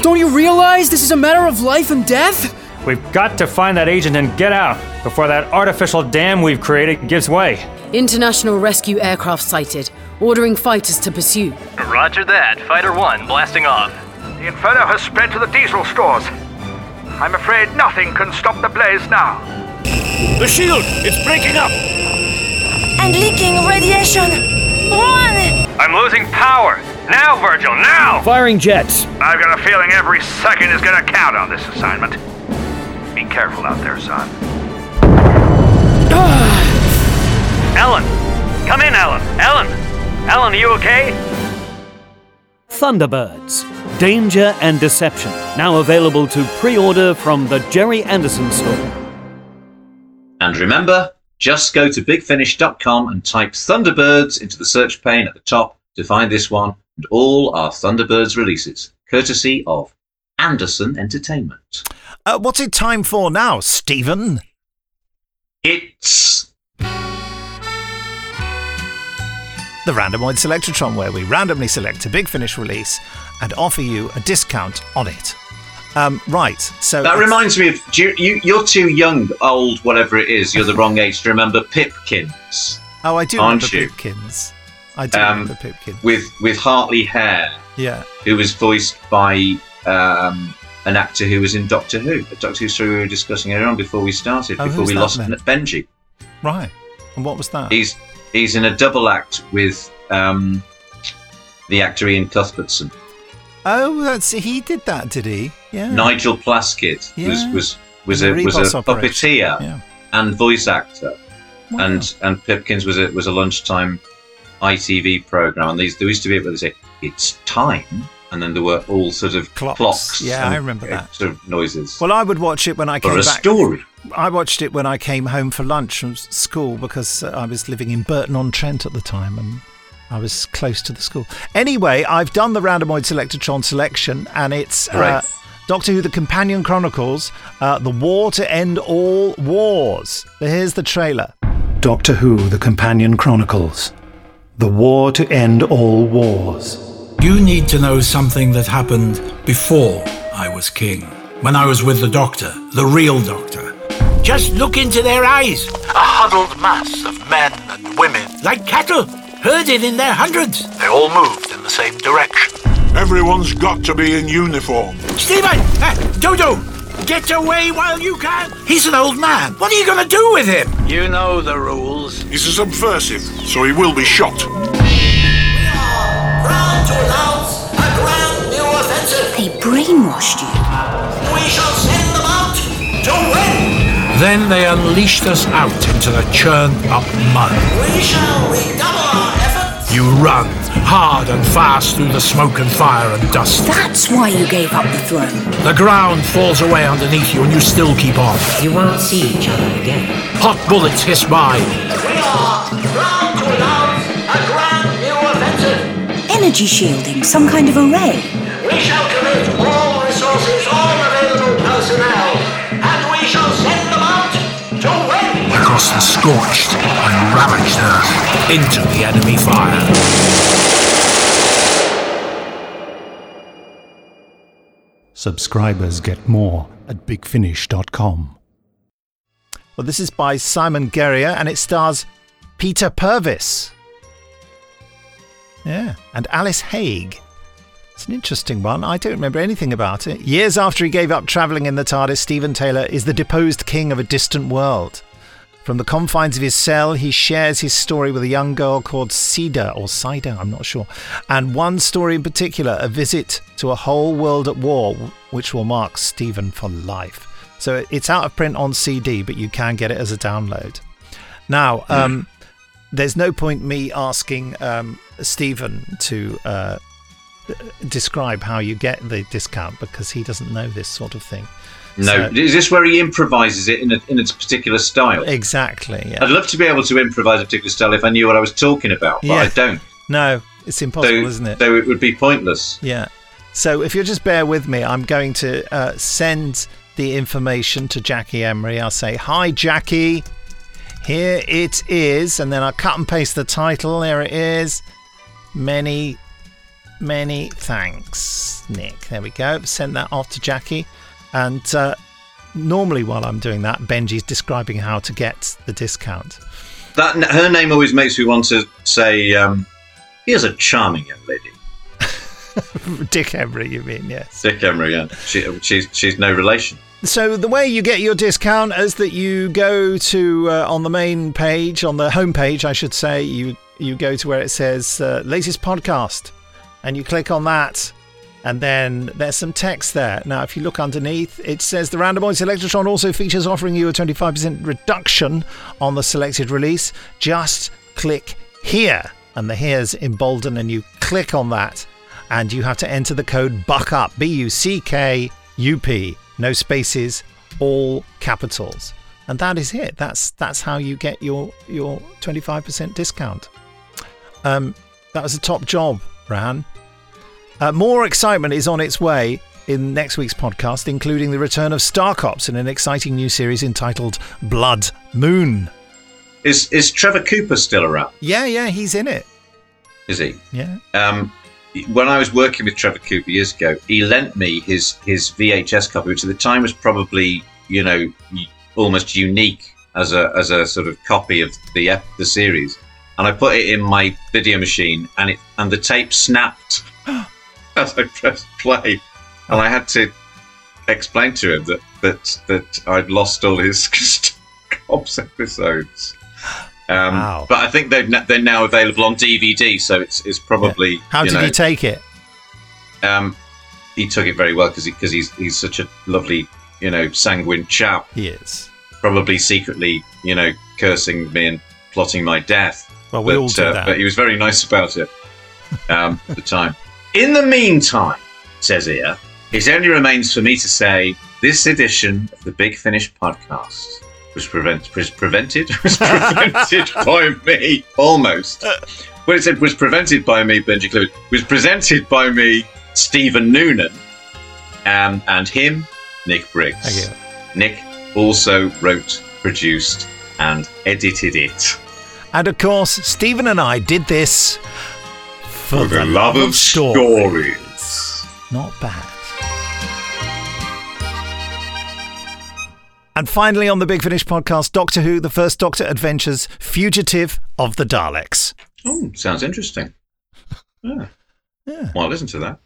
Don't you realize this is a matter of life and death? We've got to find that agent and get out before that artificial dam we've created gives way. International rescue aircraft sighted, ordering fighters to pursue. Roger that. Fighter 1 blasting off. The inferno has spread to the diesel stores. I'm afraid nothing can stop the blaze now. The shield! It's breaking up! And leaking radiation! Run! I'm losing power. Now, Virgil, now! Firing jets. I've got a feeling every second is going to count on this assignment. Be careful out there, son. *sighs* Ellen! Come in, Ellen! Ellen! Ellen, are you okay? Thunderbirds Danger and Deception. Now available to pre order from the Gerry Anderson Store. And remember, just go to bigfinish.com and type Thunderbirds into the search pane at the top to find this one and all our Thunderbirds releases, courtesy of Anderson Entertainment. Uh, what's it time for now, Stephen? It's the Randomoid Selectotron, where we randomly select a Big Finish release and offer you a discount on it. Um, right, so that reminds me of you, you, you're too young, old, whatever it is. You're the wrong age to remember Pipkins. Oh, I do aren't remember you? Pipkins. I do Um, remember Pipkins. with with Hartley Hare, Yeah. who was voiced by um, an actor who was in Doctor Who, a Doctor Who story we were discussing earlier on before we started, Oh, before we lost then? Benji. Right. And what was that? He's he's in a double act with um, the actor Iain Cuthbertson. Oh, that's he did that, did he? Yeah. Nigel Plaskitt was Yeah. was was In a was a operation. puppeteer Yeah. and voice actor, and and Pipkins was a was a lunchtime ITV program. And these there used to be able to say it's time, and then there were all sort of clocks. Yeah, I and, remember uh, that. Sort of noises. Well, I would watch it when I For came a back. story. I watched it when I came home for lunch from school because uh, I was living in Burton on Trent at the time and I was close to the school. Anyway, I've done the Randomoid Selectotron selection and it's uh, Doctor Who: The Companion Chronicles, uh, The War to End All Wars. Here's the trailer. Doctor Who: The Companion Chronicles, The War to End All Wars. You need to know something that happened before I was king. When I was with the doctor, the real doctor. Just look into their eyes. A huddled mass of men and women. Like cattle, herded in their hundreds. They all moved in the same direction. Everyone's got to be in uniform. Stephen! Uh, Dodo! Get away while you can! He's an old man. What are you going to do with him? You know the rules. He's a subversive, so he will be shot. We are proud to announce a grand new offensive. They brainwashed you. We shall send them out to win. Then they unleashed us out into the churned up mud. We shall redouble our efforts. You run hard and fast through the smoke and fire and dust. That's why you gave up the throne. The ground falls away underneath you and you still keep on. You won't see each other again. Hot bullets hiss by. We are proud to announce a grand new offensive. Energy shielding, some kind of array. We shall commit all resources, all available personnel, and we shall send Across the scorched and ravaged earth. Into the enemy fire. Subscribers get more at bigfinish.com. Well, this is by Simon Guerrier and it stars Peter Purves. Yeah, and Alice Haig. It's an interesting one. I don't remember anything about it. Years after he gave up travelling in the TARDIS, Stephen Taylor is the deposed king of a distant world. From the confines of his cell, he shares his story with a young girl called Cedar, or Cider, I'm not sure. And one story in particular, a visit to a whole world at war, which will mark Stephen for life. So it's out of print on CD, but you can get it as a download. Now, um, there's no point me asking um, Stephen to uh, describe how you get the discount because he doesn't know this sort of thing. No, So- is this where he improvises it in a, in a particular style? Exactly. Yeah. I'd love to be able to improvise a particular style if I knew what I was talking about, but Yeah. I don't. No, it's impossible, so, isn't it? So it would be pointless. Yeah. So if you'll just bear with me, I'm going to uh, send the information to Jackie Emery. I'll say, Hi, Jackie. Here it is. And then I'll cut and paste the title. There it is. Many, many thanks, Nick. There we go. Send that off to Jackie. And uh, normally, while I'm doing that, Benji's describing how to get the discount. That her name always makes me want to say, um, "Here's a charming young lady." *laughs* Dick Emery, you mean? Yes. Dick Emery, yeah. She, she's she's no relation. So the way you get your discount is that you go to uh, on the main page, on the home page, I should say, you you go to where it says uh, latest podcast, and you click on that, and then there's some text there. Now, if you look underneath, it says the Randomoid Selectotron also features offering you a 25% reduction on the selected release. Just click here, and the here's emboldened, and you click on that, and you have to enter the code BUCKUP, B U C K U P, no spaces, all capitals. And that is it. That's that's how you get your your 25% discount. Um, that was a top job, Ran. Uh, more excitement is on its way in next week's podcast, including the return of Star Cops in an exciting new series entitled Blood Moon. Is is Trevor Cooper still around? Yeah, yeah, he's in it. Is he? Yeah. Um, when I was working with Trevor Cooper years ago, he lent me his his VHS copy, which at the time was probably you know almost unique as a as a sort of copy of the the series. And I put it in my video machine, and it and the tape snapped *laughs* as I pressed play, and I had to explain to him that that that I'd lost all his *laughs* Cops episodes. Um, But I think they've n- they're now available on DVD, so it's it's probably How you did know, he take it? um, he took it very well because because he's he's such a lovely, you know, sanguine chap. He is. Probably secretly, you know, cursing me and plotting my death. Well, we but, all do uh, that. But he was very nice about it um, at the time. In the meantime, says Ia, it only remains for me to say this edition of the Big Finish podcast was, prevent, was prevented *laughs* was prevented *laughs* by me almost. Well, it said was prevented by me, Benji Clifford. Was presented by me, Stephen Noonan, um, and him, Nick Briggs. Thank you. Nick also wrote, produced, and edited it. And of course, Stephen and I did this for, For the love of stories. Not bad. And finally, on the Big Finish podcast, Doctor Who, the First Doctor Adventures, Fugitive of the Daleks. Oh, sounds interesting. *laughs* Yeah. Yeah. Well, listen to that.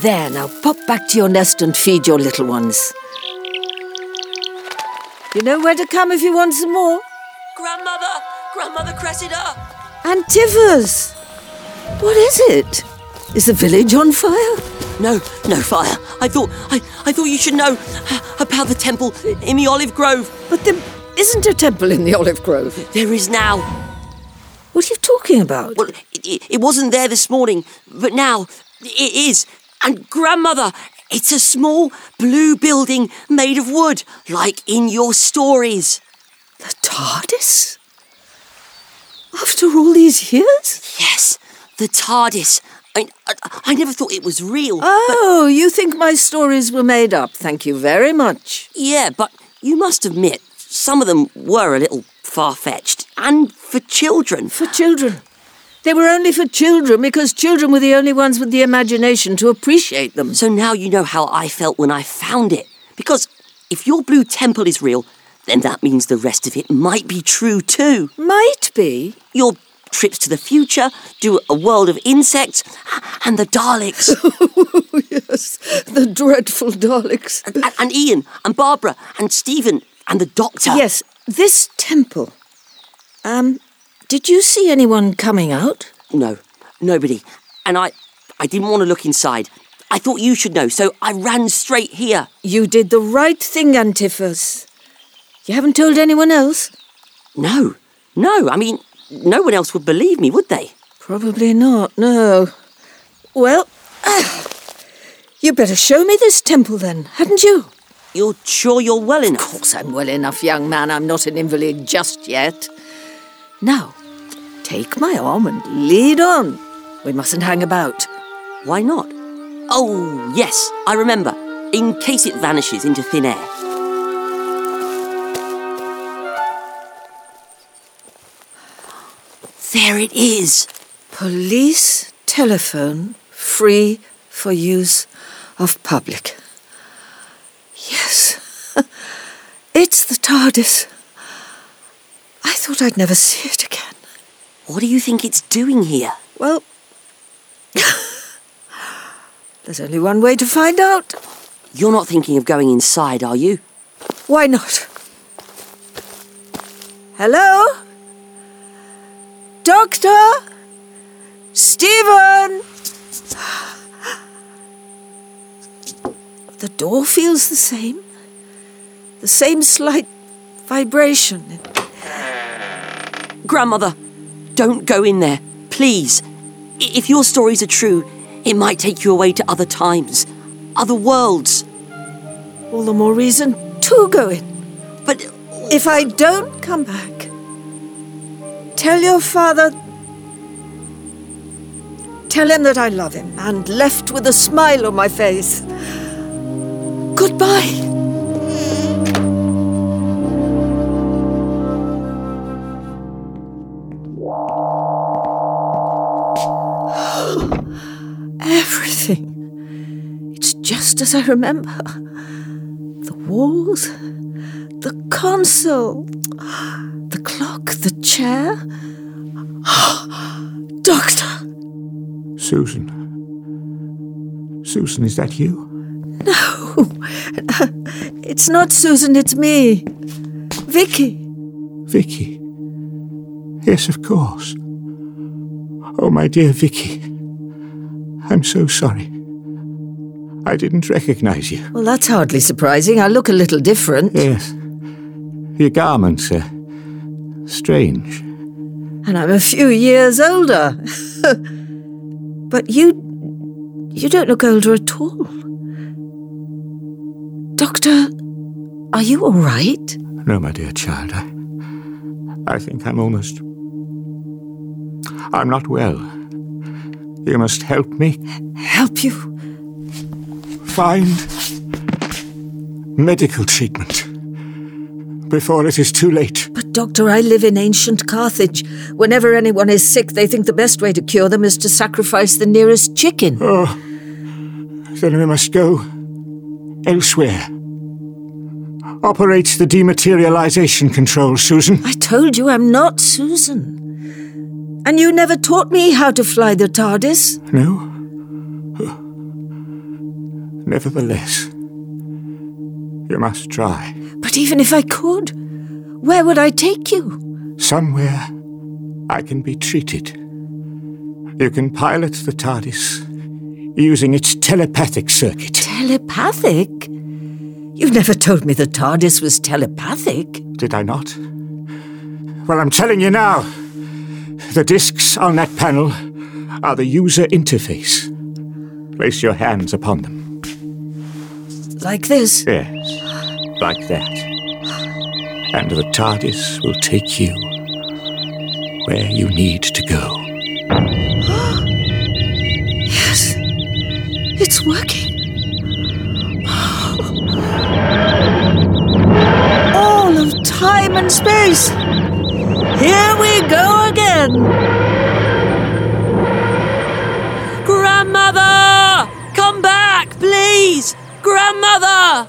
There, now pop back to your nest and feed your little ones. You know where to come if you want some more. Grandmother! Grandmother Cressida! Antiphas! What is it? Is the village on fire? No, no fire. I thought I, I thought you should know about the temple in the olive grove. But there isn't a temple in the olive grove. There is now. What are you talking about? Well, it, it wasn't there this morning, but now it is. And grandmother, it's a small blue building made of wood, like in your stories. The TARDIS? After all these years? Yes, the TARDIS. I, I, I never thought it was real. Oh, you think my stories were made up? Thank you very much. Yeah, but you must admit, some of them were a little far fetched. And for children. For children. They were only for children because children were the only ones with the imagination to appreciate them. So now you know how I felt when I found it. Because if your blue temple is real, then that means the rest of it might be true too. Might be. Your trips to the future, do a world of insects, and the Daleks. *laughs* yes, the dreadful Daleks. And, and, and Ian, and Barbara, and Steven, and the Doctor. Yes, this temple. Um, did you see anyone coming out? No, nobody. And I, I didn't want to look inside. I thought you should know, so I ran straight here. You did the right thing, Antiphas. You haven't told anyone else? No, no. I mean, no one else would believe me, would they? Probably not, no. Well, *clears throat* you better show me this temple then, hadn't you? You're sure you're well enough? Of course I'm well enough, young man. I'm not an invalid just yet. Now, take my arm and lead on. We mustn't hang about. Why not? Oh, yes, I remember. In case it vanishes into thin air. There it is. Police telephone free for use of public. Yes, *laughs* it's the TARDIS. I thought I'd never see it again. What do you think it's doing here? Well, *laughs* there's only one way to find out. You're not thinking of going inside, are you? Why not? Hello? Doctor? Steven? The door feels the same. The same slight vibration. Grandmother, don't go in there, please. If your stories are true, it might take you away to other times, other worlds. All the more reason to go in. But if I don't come back, tell your father. Tell him that I love him and left with a smile on my face. Goodbye. Just as I remember. The walls, the console, the clock, the chair. *gasps* Doctor! Susan. Susan, is that you? No! It's not Susan, it's me. Vicky. Vicky. Yes, of course. Oh, my dear Vicky. I'm so sorry. I didn't recognize you. Well, that's hardly surprising. I look a little different. Yes. Your garments are strange. And I'm a few years older. *laughs* but you. You don't look older at all. Doctor, are you all right? No, my dear child. I, I think I'm almost. I'm not well. You must help me. Help you? Find medical treatment before it is too late. But, Doctor, I live in ancient Carthage. Whenever anyone is sick, they think the best way to cure them is to sacrifice the nearest chicken. Oh, then we must go elsewhere. Operate the dematerialization control, Susan. I told you I'm not Susan. And you never taught me how to fly the TARDIS. No? Nevertheless, you must try. But even if I could, where would I take you? Somewhere I can be treated. You can pilot the TARDIS using its telepathic circuit. Telepathic? You've never told me the TARDIS was telepathic. Did I not? Well, I'm telling you now. The discs on that panel are the user interface. Place your hands upon them. Like this? Yes, like that. And the TARDIS will take you where you need to go. *gasps* yes, it's working. *gasps* All of time and space. Here we go again. Grandmother! Come back, please! Grandmother!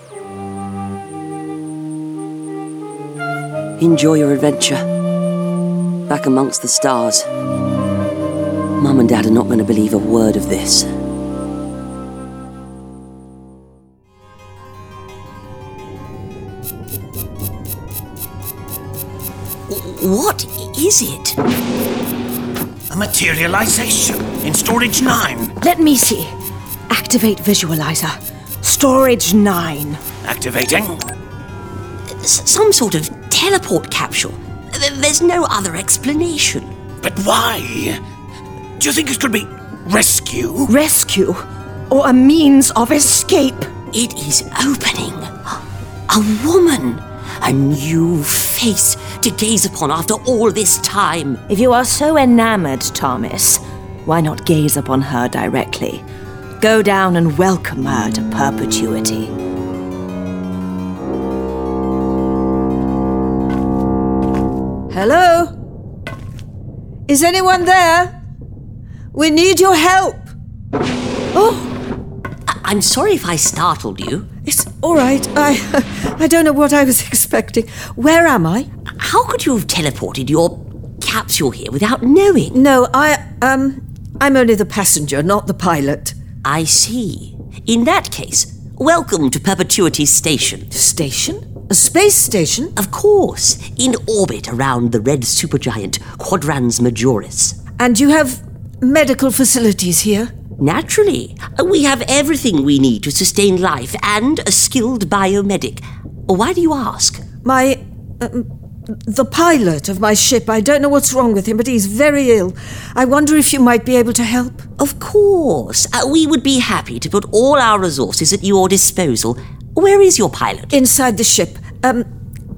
Enjoy your adventure. Back amongst the stars. Mum and Dad are not going to believe a word of this. What is it? A materialization in storage 9. Let me see. Activate visualizer. Storage 9. Activating. S- some sort of teleport capsule. There's no other explanation. But why? Do you think it could be rescue? Rescue? Or a means of escape? It is opening. A woman. A new face to gaze upon after all this time. If you are so enamored, Thomas, why not gaze upon her directly? Go down and welcome her to perpetuity. Hello? Is anyone there? We need your help. Oh, I'm sorry if I startled you. it's all right. I I don't know what I was *laughs* expecting. Where am I? How could you have teleported your capsule here without knowing? No, I um I'm only the passenger, not the pilot. I see. In that case, welcome to Perpetuity Station. Station? A space station? Of course, in orbit around the red supergiant Quadrans Majoris. And you have medical facilities here? Naturally, we have everything we need to sustain life and a skilled biomedic. Why do you ask? My um, the pilot of my ship. I don't know what's wrong with him, but he's very ill. I wonder if you might be able to help. Of course, uh, we would be happy to put all our resources at your disposal. Where is your pilot? Inside the ship. Um,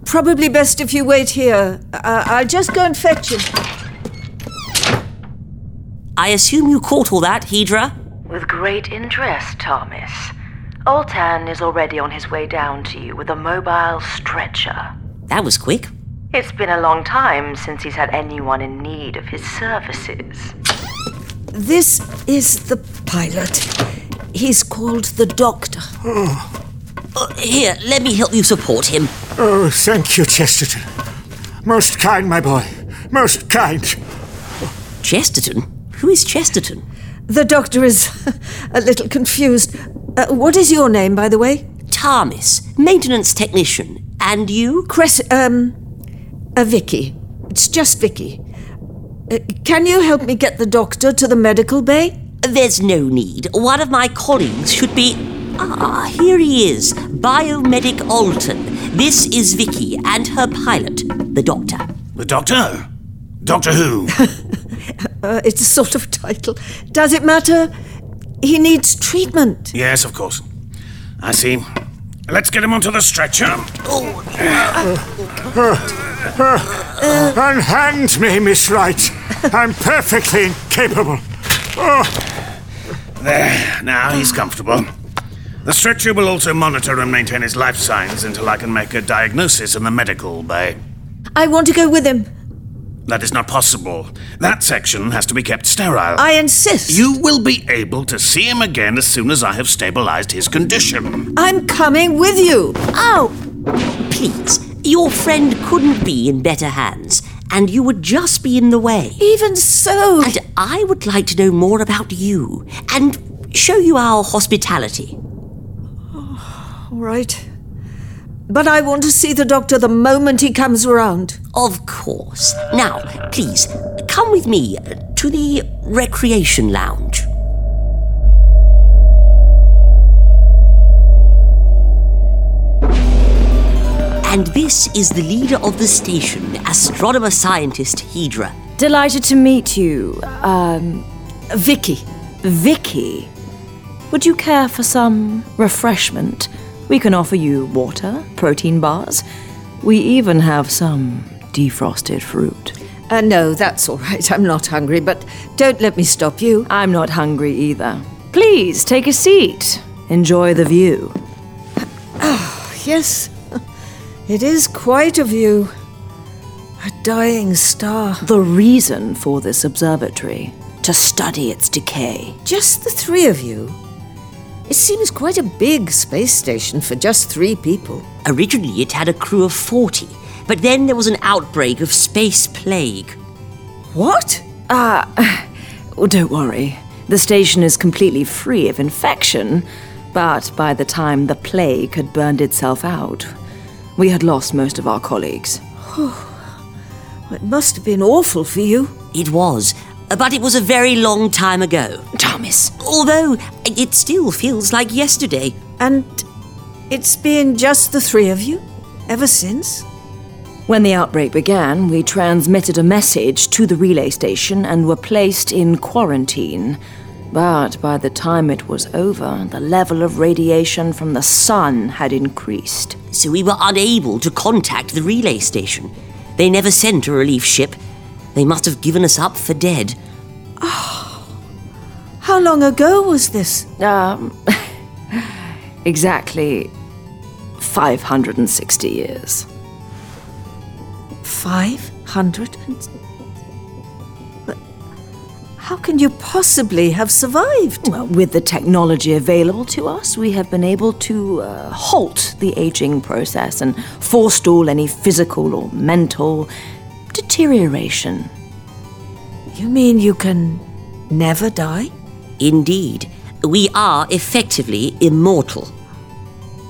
probably best if you wait here. Uh, I'll just go and fetch him. I assume you caught all that, Hedra? With great interest, Thomas. Oltan is already on his way down to you with a mobile stretcher. That was quick. It's been a long time since he's had anyone in need of his services. This is the pilot. He's called the Doctor. Uh, here, let me help you support him. Oh, thank you, Chesterton. Most kind, my boy. Most kind. Chesterton? Who is Chesterton? The Doctor is *laughs* a little confused. Uh, what is your name, by the way? Thomas, maintenance technician. And you? Cress. Um. Uh, Vicky. It's just Vicky. Uh, can you help me get the doctor to the medical bay? There's no need. One of my colleagues should be. Ah, here he is. Biomedic Alton. This is Vicky and her pilot, the doctor. The doctor? Doctor Who? *laughs* Uh, it's a sort of title. Does it matter? He needs treatment. yes, of course. I see. Let's get him onto the stretcher. Uh, Uh, unhand me, Miss Wright. I'm perfectly incapable. Oh, There, now he's comfortable. The stretcher will also monitor and maintain his life signs until I can make a diagnosis in the medical bay. I want to go with him. That is not possible. That section has to be kept sterile. I insist. You will be able to see him again as soon as I have stabilized his condition. I'm coming with you. Oh, please. Your friend couldn't be in better hands, and you would just be in the way. Even so. And I would like to know more about you and show you our hospitality. All right. But I want to see the doctor the moment he comes around. Of course. Now, please, come with me to the recreation lounge. And this is the leader of the station, astronomer scientist Hedra. Delighted to meet you. Um, Vicky. Vicky. Would you care for some refreshment? We can offer you water, protein bars. We even have some defrosted fruit. Uh, no, that's all right. I'm not hungry, but don't let me stop you. I'm not hungry either. Please take a seat. Enjoy the view. Oh, yes. It is quite a view. A dying star. The reason for this observatory to study its decay. Just the three of you. It seems quite a big space station for just three people. Originally, it had a crew of 40, but then there was an outbreak of space plague. What? Ah, well, *sighs* don't worry. The station is completely free of infection, but by the time the plague had burned itself out, we had lost most of our colleagues. It must have been awful for you. It was, but it was a very long time ago. Thomas. Although it still feels like yesterday. And it's been just the three of you ever since? When the outbreak began, we transmitted a message to the relay station and were placed in quarantine. But by the time it was over, the level of radiation from the sun had increased. So we were unable to contact the relay station. They never sent a relief ship. They must have given us up for dead. How long ago was this? Um, *laughs* exactly 560 years. 500? And- But How can you possibly have survived? Well, with the technology available to us, we have been able to uh, halt the aging process and forestall any physical or mental deterioration. You mean you can never die? Indeed, we are effectively immortal.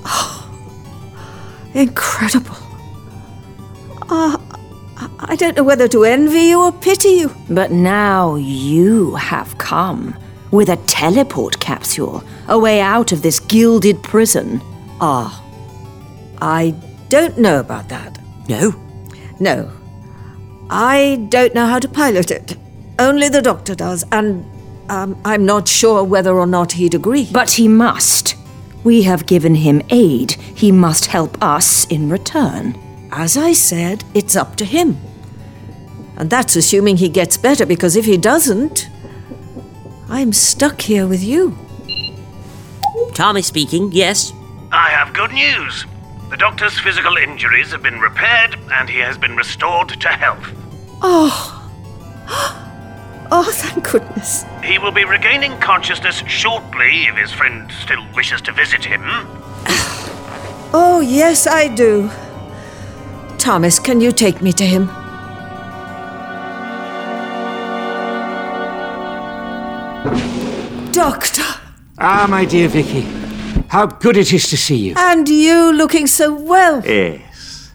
*gasps* Incredible. Ah, I- I don't know whether to envy you or pity you. But now you have come with a teleport capsule, a way out of this gilded prison. Ah, I don't know about that. No? No. I don't know how to pilot it. Only the doctor does, and um, I'm not sure whether or not he'd agree. But he must. We have given him aid. He must help us in return. As I said, it's up to him. And that's assuming he gets better, because if he doesn't, I'm stuck here with you. Tommy speaking, yes. I have good news. The doctor's physical injuries have been repaired and he has been restored to health. Oh. *gasps* Oh, thank goodness. He will be regaining consciousness shortly if his friend still wishes to visit him. *sighs* Oh, yes, I do. Thomas, can you take me to him? Doctor! Ah, my dear Vicky. How good it is to see you. And you looking so well. Yes.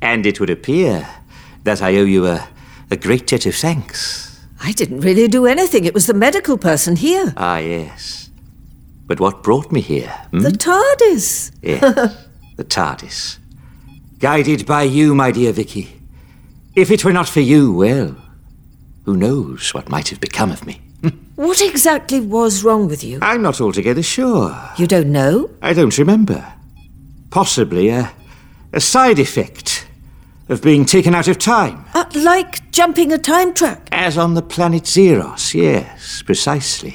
And it would appear that I owe you a, a great debt of thanks. I didn't really do anything. It was the medical person here. Ah, yes. But what brought me here? hmm? The TARDIS. Yes, the TARDIS. Guided by you, my dear Vicky. If it were not for you, well, who knows what might have become of me? What exactly was wrong with you? I'm not altogether sure. You don't know? I don't remember. Possibly a, a side effect of being taken out of time. Uh, like jumping a time track. As on the planet Xeros, yes, precisely.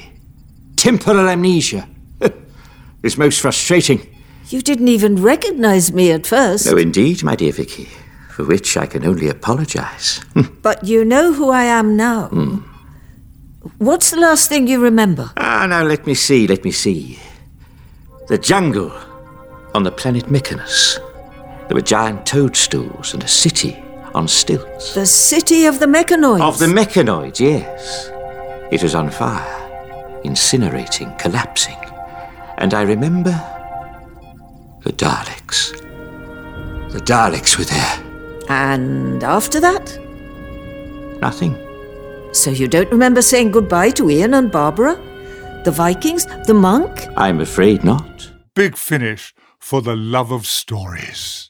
Temporal amnesia. *laughs* it's most frustrating. You didn't even recognize me at first. No, indeed, my dear Vicky, for which I can only apologize. *laughs* But you know who I am now. Hmm. What's the last thing you remember? Ah, now let me see, let me see. The jungle on the planet Mechanus. There were giant toadstools and a city on stilts. The city of the Mechanoids. Of the mechanoids, yes. It was on fire, incinerating, collapsing. And I remember the Daleks. The Daleks were there. And after that? Nothing. So you don't remember saying goodbye to Ian and Barbara? The Vikings? The monk? I'm afraid not. Big finish for the love of stories.